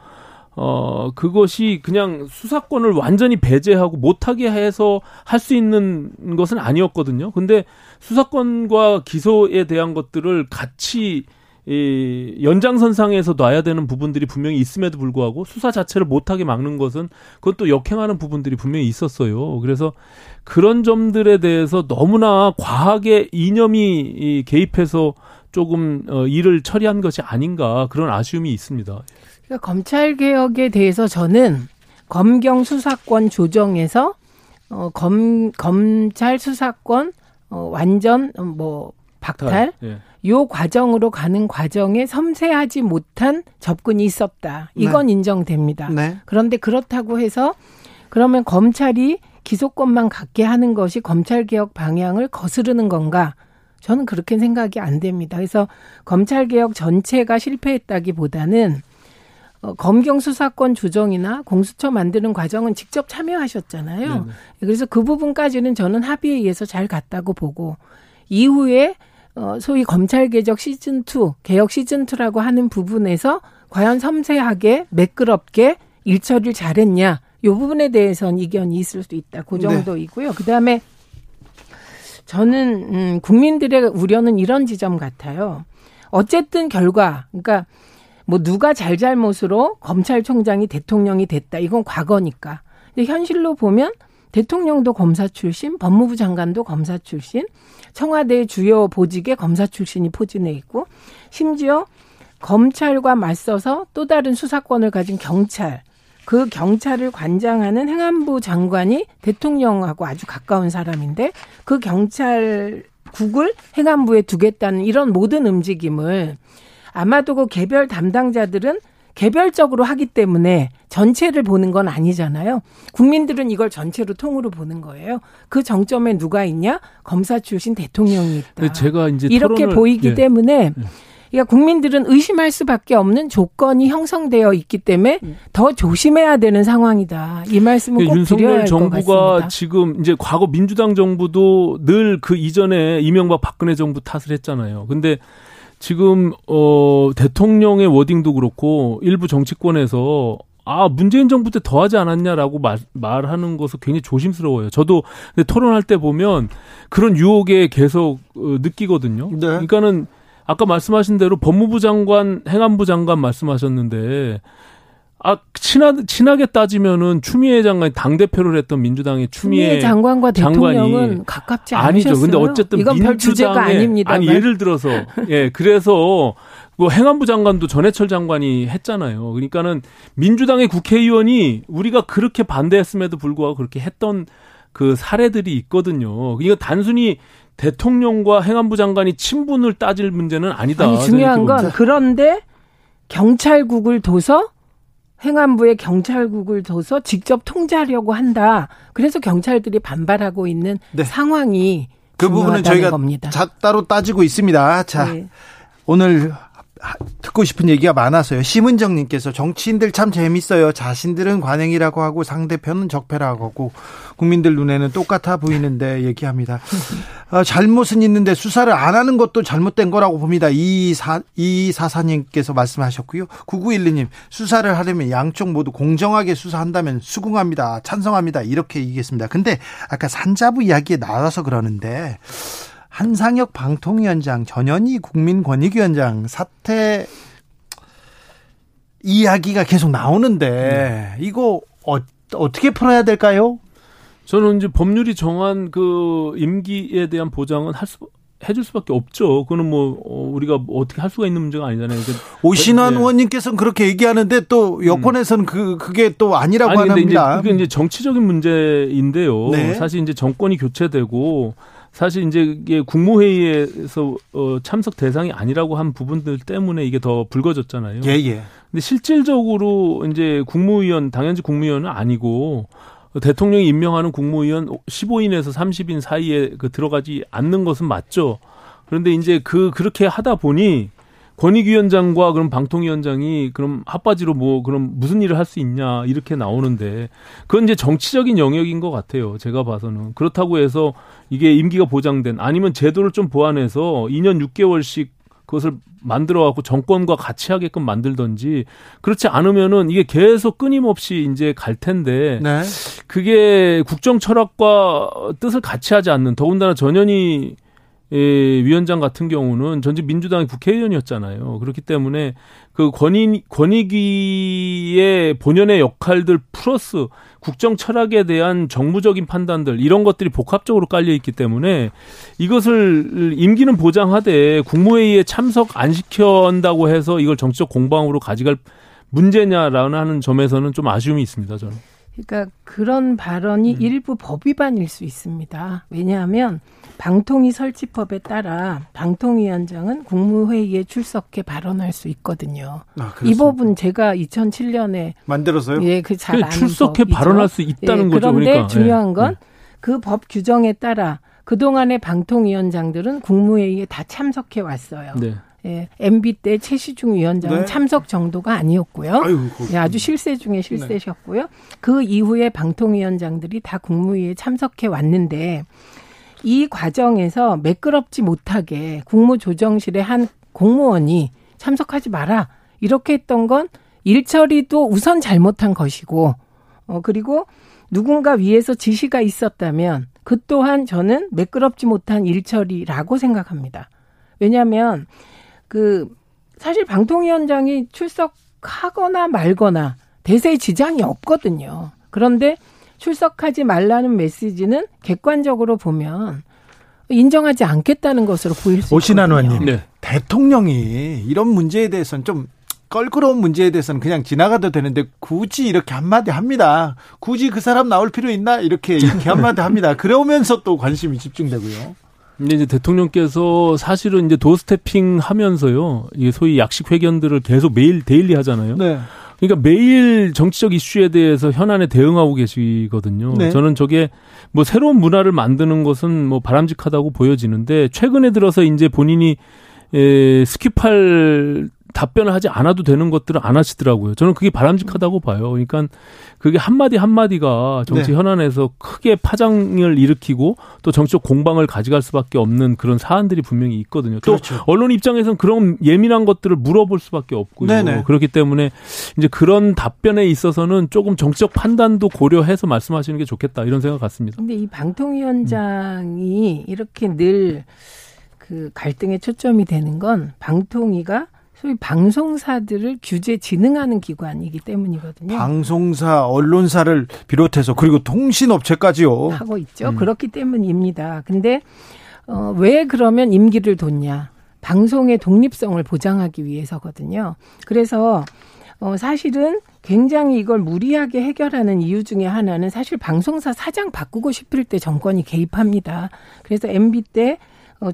어, 그것이 그냥 수사권을 완전히 배제하고 못하게 해서 할 수 있는 것은 아니었거든요. 근데 수사권과 기소에 대한 것들을 같이 이 연장선상에서 놔야 되는 부분들이 분명히 있음에도 불구하고 수사 자체를 못하게 막는 것은 그것도 역행하는 부분들이 분명히 있었어요. 그래서 그런 점들에 대해서 너무나 과하게 이념이 이 개입해서 조금 어, 일을 처리한 것이 아닌가 그런 아쉬움이 있습니다. 그러니까 검찰 개혁에 대해서 저는 검경 수사권 조정에서 어, 검 검찰 수사권 어, 완전 어, 뭐 박탈 예. 요 과정으로 가는 과정에 섬세하지 못한 접근이 있었다. 이건 네. 인정됩니다. 네. 그런데 그렇다고 해서 그러면 검찰이 기소권만 갖게 하는 것이 검찰 개혁 방향을 거스르는 건가? 저는 그렇게 생각이 안 됩니다. 그래서 검찰 개혁 전체가 실패했다기보다는 어, 검경 수사권 조정이나 공수처 만드는 과정은 직접 참여하셨잖아요. 네네. 그래서 그 부분까지는 저는 합의에 의해서 잘 갔다고 보고 이후에 어, 소위 검찰 개혁 시즌 2, 개혁 시즌 2라고 하는 부분에서 과연 섬세하게 매끄럽게 일처리를 잘했냐 요 부분에 대해서는 이견이 있을 수 있다. 그 네. 정도이고요. 네. 그다음에 저는 음, 국민들의 우려는 이런 지점 같아요. 어쨌든 결과, 그러니까 뭐 누가 잘잘못으로 검찰총장이 대통령이 됐다. 이건 과거니까. 근데 현실로 보면 대통령도 검사 출신, 법무부 장관도 검사 출신, 청와대 주요 보직에 검사 출신이 포진해 있고, 심지어 검찰과 맞서서 또 다른 수사권을 가진 경찰, 그 경찰을 관장하는 행안부 장관이 대통령하고 아주 가까운 사람인데 그 경찰국을 행안부에 두겠다는 이런 모든 움직임을 아마도 그 개별 담당자들은 개별적으로 하기 때문에 전체를 보는 건 아니잖아요. 국민들은 이걸 전체로 통으로 보는 거예요. 그 정점에 누가 있냐? 검사 출신 대통령이 있다. 제가 이제 이렇게 토론을, 보이기 예. 때문에 예. 그러니까 국민들은 의심할 수밖에 없는 조건이 형성되어 있기 때문에 더 조심해야 되는 상황이다. 이 말씀을 꼭 드려야 할 것 같습니다. 정부가 지금 이제 과거 민주당 정부도 늘 그 이전에 이명박 박근혜 정부 탓을 했잖아요. 근데 지금 어 대통령의 워딩도 그렇고 일부 정치권에서 아 문재인 정부 때 더하지 않았냐라고 말, 말하는 것은 굉장히 조심스러워요. 저도 토론할 때 보면 그런 유혹에 계속 어, 느끼거든요. 네. 그러니까는 아까 말씀하신 대로 법무부 장관, 행안부 장관 말씀하셨는데 아 친하 친하게 따지면은 추미애 장관이 당 대표를 했던 민주당의 추미애, 추미애 장관과 대통령은 가깝지 않으셨어요. 아니죠. 근데 어쨌든 이건 별 주제가 아닙니다. 아니 예를 들어서 예 그래서 뭐 행안부 장관도 전해철 장관이 했잖아요. 그러니까는 민주당의 국회의원이 우리가 그렇게 반대했음에도 불구하고 그렇게 했던 그 사례들이 있거든요. 그러니까 단순히 대통령과 행안부 장관이 친분을 따질 문제는 아니다. 아니, 중요한 건 그런데 경찰국을 둬서 행안부에 경찰국을 둬서 직접 통제하려고 한다. 그래서 경찰들이 반발하고 있는 네. 상황이 그 부분은 저희가 겁니다. 자, 따로 따지고 있습니다. 자, 네. 오늘 듣고 싶은 얘기가 많아서요. 심은정님께서 정치인들 참 재밌어요. 자신들은 관행이라고 하고 상대편은 적폐라고 하고 국민들 눈에는 똑같아 보이는데 얘기합니다. 어, 잘못은 있는데 수사를 안 하는 것도 잘못된 거라고 봅니다. 이사 이사사님께서 말씀하셨고요. 9912님 수사를 하려면 양쪽 모두 공정하게 수사한다면 수긍합니다. 찬성합니다. 이렇게 얘기했습니다. 근데 아까 산자부 이야기에 나와서 그러는데 한상혁 방통위원장, 전현희 국민권익위원장 사태 이야기가 계속 나오는데 네. 이거 어, 어떻게 풀어야 될까요? 저는 이제 법률이 정한 그 임기에 대한 보장은 할 수, 해줄 수밖에 없죠. 그거는 뭐 어, 우리가 어떻게 할 수가 있는 문제가 아니잖아요. 그러니까 [LAUGHS] 오신환 네. 의원님께서는 그렇게 얘기하는데 또 여권에서는 음. 그 그게 또 아니라고 아니, 합니다. 이제 그게 이제 정치적인 문제인데요. 네. 사실 이제 정권이 교체되고 사실 이제 이게 국무회의에서 어, 참석 대상이 아니라고 한 부분들 때문에 이게 더 불거졌잖아요. 예, 예. 근데 실질적으로 이제 국무위원 당연히 국무위원은 아니고 대통령이 임명하는 국무위원 15인에서 30인 사이에 그 들어가지 않는 것은 맞죠. 그런데 이제 그 그렇게 하다 보니 권익위원장과 그럼 방통위원장이 그럼 핫바지로 뭐 그럼 무슨 일을 할 수 있냐 이렇게 나오는데 그건 이제 정치적인 영역인 것 같아요. 제가 봐서는 그렇다고 해서 이게 임기가 보장된 아니면 제도를 좀 보완해서 2년 6개월씩 그것을 만들어 갖고 정권과 같이 하게끔 만들던지 그렇지 않으면은 이게 계속 끊임없이 이제 갈 텐데 네. 그게 국정 철학과 뜻을 같이 하지 않는 더군다나 전현희 예, 위원장 같은 경우는 전직 민주당의 국회의원이었잖아요. 그렇기 때문에 그 권익, 권익위의 본연의 역할들 플러스 국정 철학에 대한 정무적인 판단들 이런 것들이 복합적으로 깔려 있기 때문에 이것을 임기는 보장하되 국무회의에 참석 안 시켜한다고 해서 이걸 정치적 공방으로 가져갈 문제냐라는 점에서는 좀 아쉬움이 있습니다. 저는. 그러니까 그런 발언이 음. 일부 법 위반일 수 있습니다. 왜냐하면 방통위 설치법에 따라 방통위원장은 국무회의에 출석해 발언할 수 있거든요. 아, 이 법은 제가 2007년에 만들어서요? 예, 그 잘 아는 출석해 법이죠. 발언할 수 있다는 예, 거죠. 그런데 그러니까. 중요한 건 예. 그법 규정에 따라 그동안의 방통위원장들은 국무회의에 다 참석해 왔어요. 네. 예, MB 때 최시중 위원장은 네. 참석 정도가 아니었고요. 아유, 그- 예, 아주 실세 중에 실세셨고요. 그 이후에 방통위원장들이 다 국무회의에 참석해 왔는데 이 과정에서 매끄럽지 못하게 국무조정실의 한 공무원이 참석하지 마라 이렇게 했던 건 일처리도 우선 잘못한 것이고 어 그리고 누군가 위에서 지시가 있었다면 그 또한 저는 매끄럽지 못한 일처리라고 생각합니다. 왜냐하면 그 사실 방통위원장이 출석하거나 말거나 대세에 지장이 없거든요. 그런데 출석하지 말라는 메시지는 객관적으로 보면 인정하지 않겠다는 것으로 보일 수 오신환 있거든요. 의원님. 네. 대통령이 이런 문제에 대해서는 좀 껄끄러운 문제에 대해서는 그냥 지나가도 되는데 굳이 이렇게 한마디 합니다. 굳이 그 사람 나올 필요 있나? 이렇게 이렇게 [LAUGHS] 한마디 합니다. 그러면서 또 관심이 집중되고요. 근데 이제 대통령께서 사실은 이제 도스태핑 하면서요. 이게 소위 약식 회견들을 계속 매일 데일리 하잖아요. 네. 그러니까 매일 정치적 이슈에 대해서 현안에 대응하고 계시거든요. 네. 저는 저게 뭐 새로운 문화를 만드는 것은 뭐 바람직하다고 보여지는데 최근에 들어서 이제 본인이 에, 스킵할 답변을 하지 않아도 되는 것들을 안 하시더라고요. 저는 그게 바람직하다고 봐요. 그러니까 그게 한마디 한마디가 정치 네. 현안에서 크게 파장을 일으키고 또 정치적 공방을 가져갈 수밖에 없는 그런 사안들이 분명히 있거든요. 또 그렇죠. 언론 입장에서는 그런 예민한 것들을 물어볼 수밖에 없고요. 네네. 그렇기 때문에 이제 그런 답변에 있어서는 조금 정치적 판단도 고려해서 말씀하시는 게 좋겠다 이런 생각 같습니다. 근데 이 방통위원장이 이렇게 늘 그 갈등에 초점이 되는 건 방통위가 소위 방송사들을 규제 진흥하는 기관이기 때문이거든요. 방송사, 언론사를 비롯해서 그리고 통신업체까지요. 하고 있죠. 음. 그렇기 때문입니다. 근데 어, 왜 그러면 임기를 뒀냐? 방송의 독립성을 보장하기 위해서거든요. 그래서 어, 사실은 굉장히 이걸 무리하게 해결하는 이유 중에 하나는 사실 방송사 사장 바꾸고 싶을 때 정권이 개입합니다. 그래서 MB 때 어,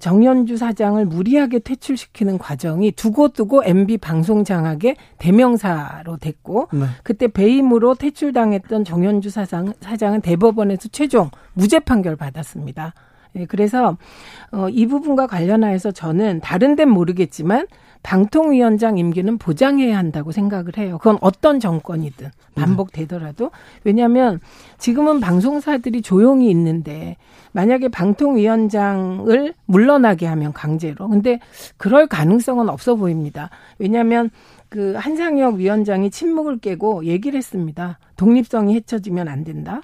정연주 사장을 무리하게 퇴출시키는 과정이 두고두고 MB 방송 장악의 대명사로 됐고 네. 그때 배임으로 퇴출당했던 정현주 사장, 사장은 대법원에서 최종 무죄 판결 받았습니다. 예, 그래서 어, 이 부분과 관련하여서 저는 다른 데는 모르겠지만 방통위원장 임기는 보장해야 한다고 생각을 해요. 그건 어떤 정권이든 반복되더라도 왜냐하면 지금은 방송사들이 조용히 있는데 만약에 방통위원장을 물러나게 하면 강제로 근데 그럴 가능성은 없어 보입니다. 왜냐하면 그 한상혁 위원장이 침묵을 깨고 얘기를 했습니다. 독립성이 해쳐지면 안 된다.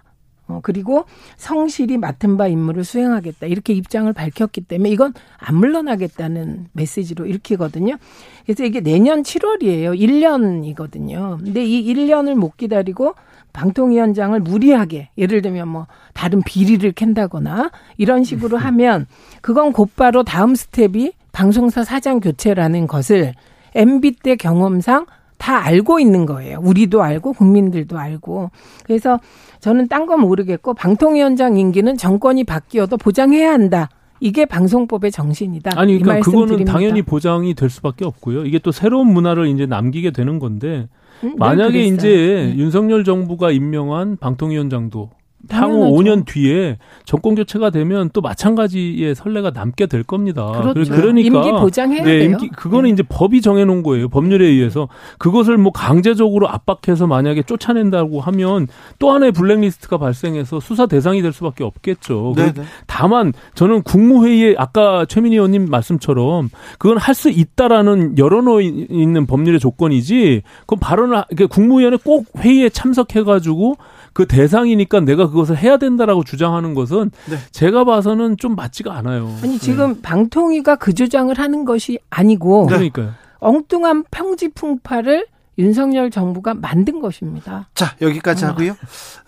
어, 그리고 성실히 맡은 바 임무를 수행하겠다. 이렇게 입장을 밝혔기 때문에 이건 안 물러나겠다는 메시지로 읽히거든요. 그래서 이게 내년 7월이에요. 1년이거든요. 근데 이 1년을 못 기다리고 방통위원장을 무리하게 예를 들면 뭐 다른 비리를 캔다거나 이런 식으로 하면 그건 곧바로 다음 스텝이 방송사 사장 교체라는 것을 MB 때 경험상 다 알고 있는 거예요. 우리도 알고 국민들도 알고. 그래서 저는 딴 건 모르겠고 방통위원장 임기는 정권이 바뀌어도 보장해야 한다. 이게 방송법의 정신이다. 아니 이 그러니까 그거는 드립니다. 당연히 보장이 될 수밖에 없고요. 이게 또 새로운 문화를 이제 남기게 되는 건데 음, 늘 만약에. 이제 네. 윤석열 정부가 임명한 방통위원장도 향후 당연하죠. 5년 뒤에 정권 교체가 되면 또 마찬가지의 선례가 남게 될 겁니다. 그렇죠. 그러니까 임기 보장해야 네, 돼요. 임기, 그거는 네. 이제 법이 정해놓은 거예요. 법률에 의해서 그것을 뭐 강제적으로 압박해서 만약에 쫓아낸다고 하면 또 하나의 블랙리스트가 발생해서 수사 대상이 될 수밖에 없겠죠. 네, 그- 네. 다만 저는 국무회의에 아까 최민희 의원님 말씀처럼 그건 할 수 있다라는 열어놓 있는 법률의 조건이지 그건 발언을 하- 그러니까 국무위원회 꼭 회의에 참석해가지고 그 대상이니까 내가 그것을 해야 된다라고 주장하는 것은 네. 제가 봐서는 좀 맞지가 않아요. 아니 지금 방통위가 그 주장을 하는 것이 아니고 그러니까요. 엉뚱한 평지풍파를 윤석열 정부가 만든 것입니다. 자, 여기까지 하고요.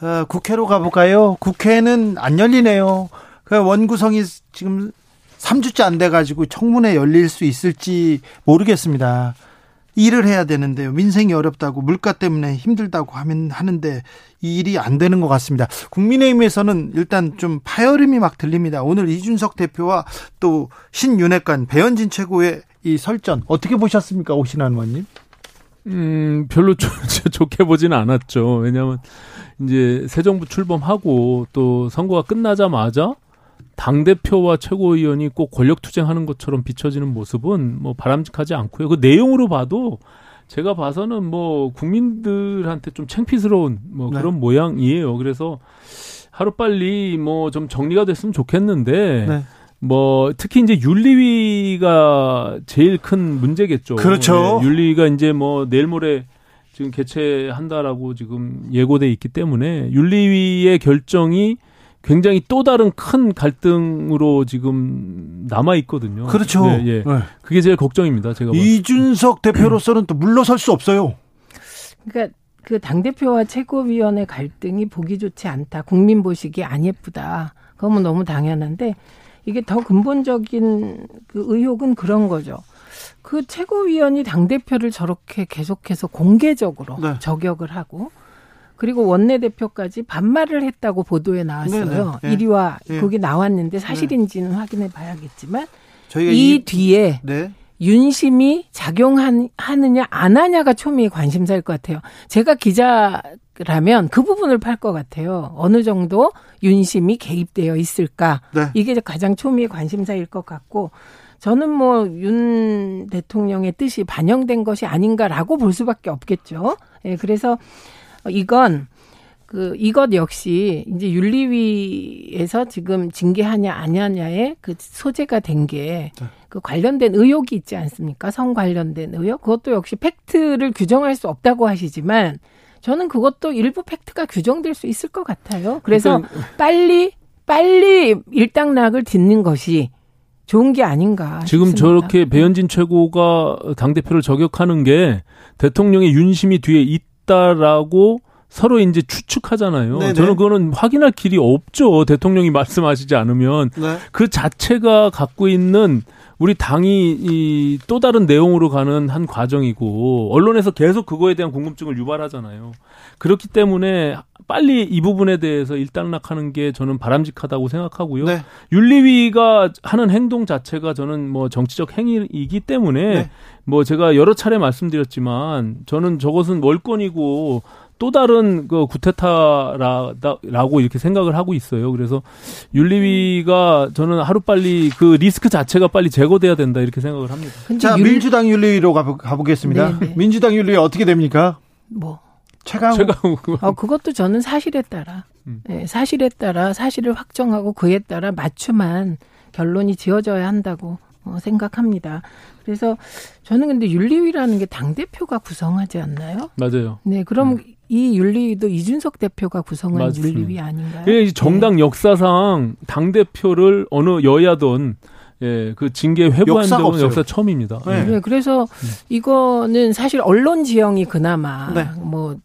어, 국회로 가볼까요? 국회는 안 열리네요. 그 원구성이 지금 3주째 안 돼가지고 청문회 열릴 수 있을지 모르겠습니다. 일을 해야 되는데요. 민생이 어렵다고 물가 때문에 힘들다고 하면 하는데 이 일이 안 되는 것 같습니다. 국민의힘에서는 일단 좀 파열음이 막 들립니다. 오늘 이준석 대표와 또 신윤핵관 배현진 최고의 이 설전 어떻게 보셨습니까, 오신환 의원님? 음, 별로 좋, [LAUGHS] 좋게 보지는 않았죠. 왜냐하면 이제 새 정부 출범하고 또 선거가 끝나자마자 당 대표와 최고위원이 꼭 권력 투쟁하는 것처럼 비춰지는 모습은 뭐 바람직하지 않고요. 그 내용으로 봐도 제가 봐서는 뭐 국민들한테 좀 창피스러운 뭐 네. 그런 모양이에요. 그래서 하루 빨리 뭐 좀 정리가 됐으면 좋겠는데 네. 뭐 특히 이제 윤리위가 제일 큰 문제겠죠. 그렇죠. 네, 윤리위가 이제 뭐 내일 모레 지금 개최한다라고 지금 예고돼 있기 때문에 윤리위의 결정이 굉장히 또 다른 큰 갈등으로 지금 남아 있거든요. 그렇죠. 네, 예. 네. 그게 제일 걱정입니다. 제가. 이준석 대표로서는 또 물러설 수 없어요. 그러니까 그 당 대표와 최고위원의 갈등이 보기 좋지 않다. 국민 보시기 안 예쁘다. 그러면 너무 당연한데 이게 더 근본적인 그 의혹은 그런 거죠. 그 최고위원이 당 대표를 저렇게 계속해서 공개적으로 네. 저격을 하고 그리고 원내대표까지 반말을 했다고 보도에 나왔어요. 네, 네. 1위와 예. 거기 나왔는데 사실인지는 확인해 봐야겠지만 저희가 이 뒤에 네. 윤심이 작용하느냐 안 하냐가 초미의 관심사일 것 같아요. 제가 기자라면 그 부분을 팔 것 같아요. 어느 정도 윤심이 개입되어 있을까? 네. 이게 가장 초미의 관심사일 것 같고 저는 뭐 윤 대통령의 뜻이 반영된 것이 아닌가라고 볼 수밖에 없겠죠. 예, 그래서 이건 그 이것 역시 이제 윤리위에서 지금 징계하냐 안 하냐의 그 소재가 된 게 그 관련된 의혹이 있지 않습니까? 성 관련된 의혹. 그것도 역시 팩트를 규정할 수 없다고 하시지만 저는 그것도 일부 팩트가 규정될 수 있을 것 같아요. 그래서 빨리 빨리 일당락을 딛는 것이 좋은 게 아닌가. 지금 싶습니다. 저렇게 배현진 최고가 당대표를 저격하는 게 대통령의 윤심이 뒤에 있 다라고 서로 이제 추측하잖아요. 네네. 저는 그거는 확인할 길이 없죠. 대통령이 [LAUGHS] 말씀하시지 않으면. 네. 그 자체가 갖고 있는 우리 당이 이 또 다른 내용으로 가는 한 과정이고 언론에서 계속 그거에 대한 궁금증을 유발하잖아요. 그렇기 때문에 빨리 이 부분에 대해서 일단락하는 게 저는 바람직하다고 생각하고요. 네. 윤리위가 하는 행동 자체가 저는 뭐 정치적 행위이기 때문에 네. 뭐 제가 여러 차례 말씀드렸지만 저는 저것은 월권이고 또 다른 그 구테타라고 이렇게 생각을 하고 있어요. 그래서 윤리위가 저는 하루 빨리 그 리스크 자체가 빨리 제거돼야 된다 이렇게 생각을 합니다. 자, 윤- 민주당 윤리위로 가보, 가보겠습니다. 네, 네. 민주당 윤리위 어떻게 됩니까? 뭐 최강 제가 어, 그것도 저는 사실에 따라, 음. 예, 사실에 따라 사실을 확정하고 그에 따라 맞춤한 결론이 지어져야 한다고 어, 생각합니다. 그래서 저는 근데 윤리위라는 게 당 대표가 구성하지 않나요? 맞아요. 네, 그럼 이 윤리위도 이준석 대표가 구성한 맞습니다. 윤리위 아닌가요? 예, 이 정당 역사상 당 대표를 어느 여야든 예, 그 징계 회부한 적은 없어요. 역사 처음입니다. 네. 예. 네, 그래서 이거는 사실 언론 지형이 그나마 네. 뭐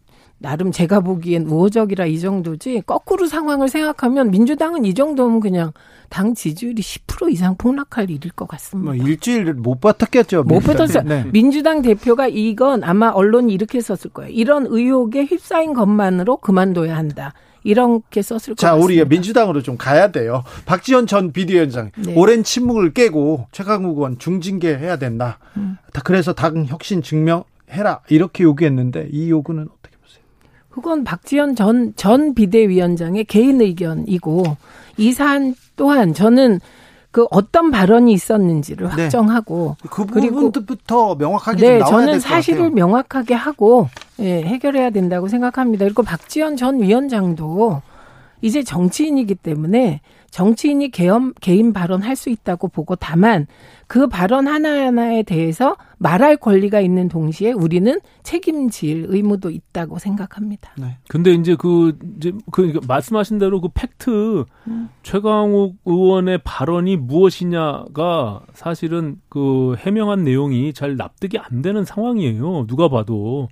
나름 제가 보기엔 우호적이라 이 정도지 거꾸로 상황을 생각하면 민주당은 이 정도면 그냥 당 지지율이 10% 이상 폭락할 일일 것 같습니다. 뭐 일주일 못 버텼겠죠. 못. 버텼어요. 네. 민주당 대표가 이건 아마 언론이 이렇게 썼을 거예요. 이런 의혹에 휩싸인 것만으로 그만둬야 한다. 이렇게 썼을 것 자, 같습니다. 우리 민주당으로 좀 가야 돼요. 박지원 전 비대위원장 네. 오랜 침묵을 깨고 최강욱 의원 중징계 해야 된다. 음. 다 그래서 당 혁신 증명해라 이렇게 요구했는데 이 요구는 어떻게? 그건 박지원 전, 전 비대위원장의 개인 의견이고 이 사안 또한 저는 그 어떤 발언이 있었는지를 네. 확정하고 그 부분부터 명확하게 좀 네, 나와야 저는 사실을. 명확하게 하고 예, 해결해야 된다고 생각합니다. 그리고 박지원 전 위원장도 이제 정치인이기 때문에 정치인이 개엄, 개인 발언할 수 있다고 보고 다만 그 발언 하나하나에 대해서 말할 권리가 있는 동시에 우리는 책임질 의무도 있다고 생각합니다. 근데 이제 그 이제 그 말씀하신 대로 그 팩트 최강욱 의원의 발언이 무엇이냐가 사실은 그 해명한 내용이 잘 납득이 안 되는 상황이에요. 누가 봐도.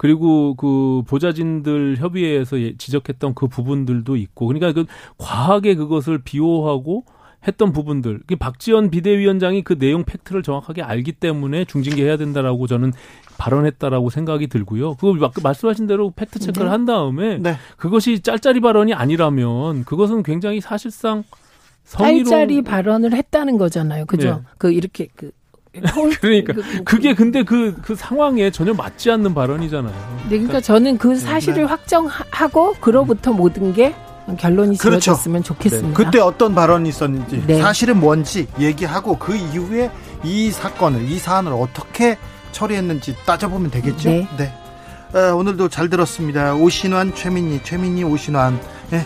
그리고 그 보좌진들 협의회에서 예- 지적했던 그 부분들도 있고 그러니까 그 과하게 그것을 비호하고 했던 부분들. 그 박지원 비대위원장이 그 내용 팩트를 정확하게 알기 때문에 중징계해야 된다라고 저는 발언했다라고 생각이 들고요. 그거 말씀하신 대로 팩트 체크를 네. 한 다음에 네. 그것이 짤짤이 발언이 아니라면 그것은 굉장히 사실상 성희롱... 짤짤이 발언을 했다는 거잖아요. 그죠? 네. 그 이렇게 그 그러니까 그, 그게 근데 그, 그 상황에 전혀 맞지 않는 발언이잖아요. 네, 그러니까 저는 그 네. 사실을 네. 확정하고 그로부터 모든 게 결론이 그렇죠. 지어졌으면 좋겠습니다. 네. 그때 어떤 발언이 있었는지 네. 사실은 뭔지 얘기하고 그 이후에 이 사건을 이 사안을 어떻게 처리했는지 따져보면 되겠죠. 네. 네. 어, 오늘도 잘 들었습니다. 오신환, 최민희, 최민희, 오신환. 네.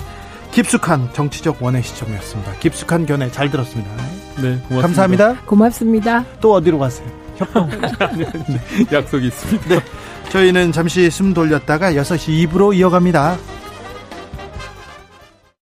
깊숙한 정치적 원의 시점이었습니다. 깊숙한 견해 잘 들었습니다. 네, 고맙습니다. 감사합니다. 고맙습니다. 또 어디로 가세요? 협동. [LAUGHS] 네, 약속이 있습니다. 네. 저희는 잠시 숨 돌렸다가 6시 2부로 이어갑니다.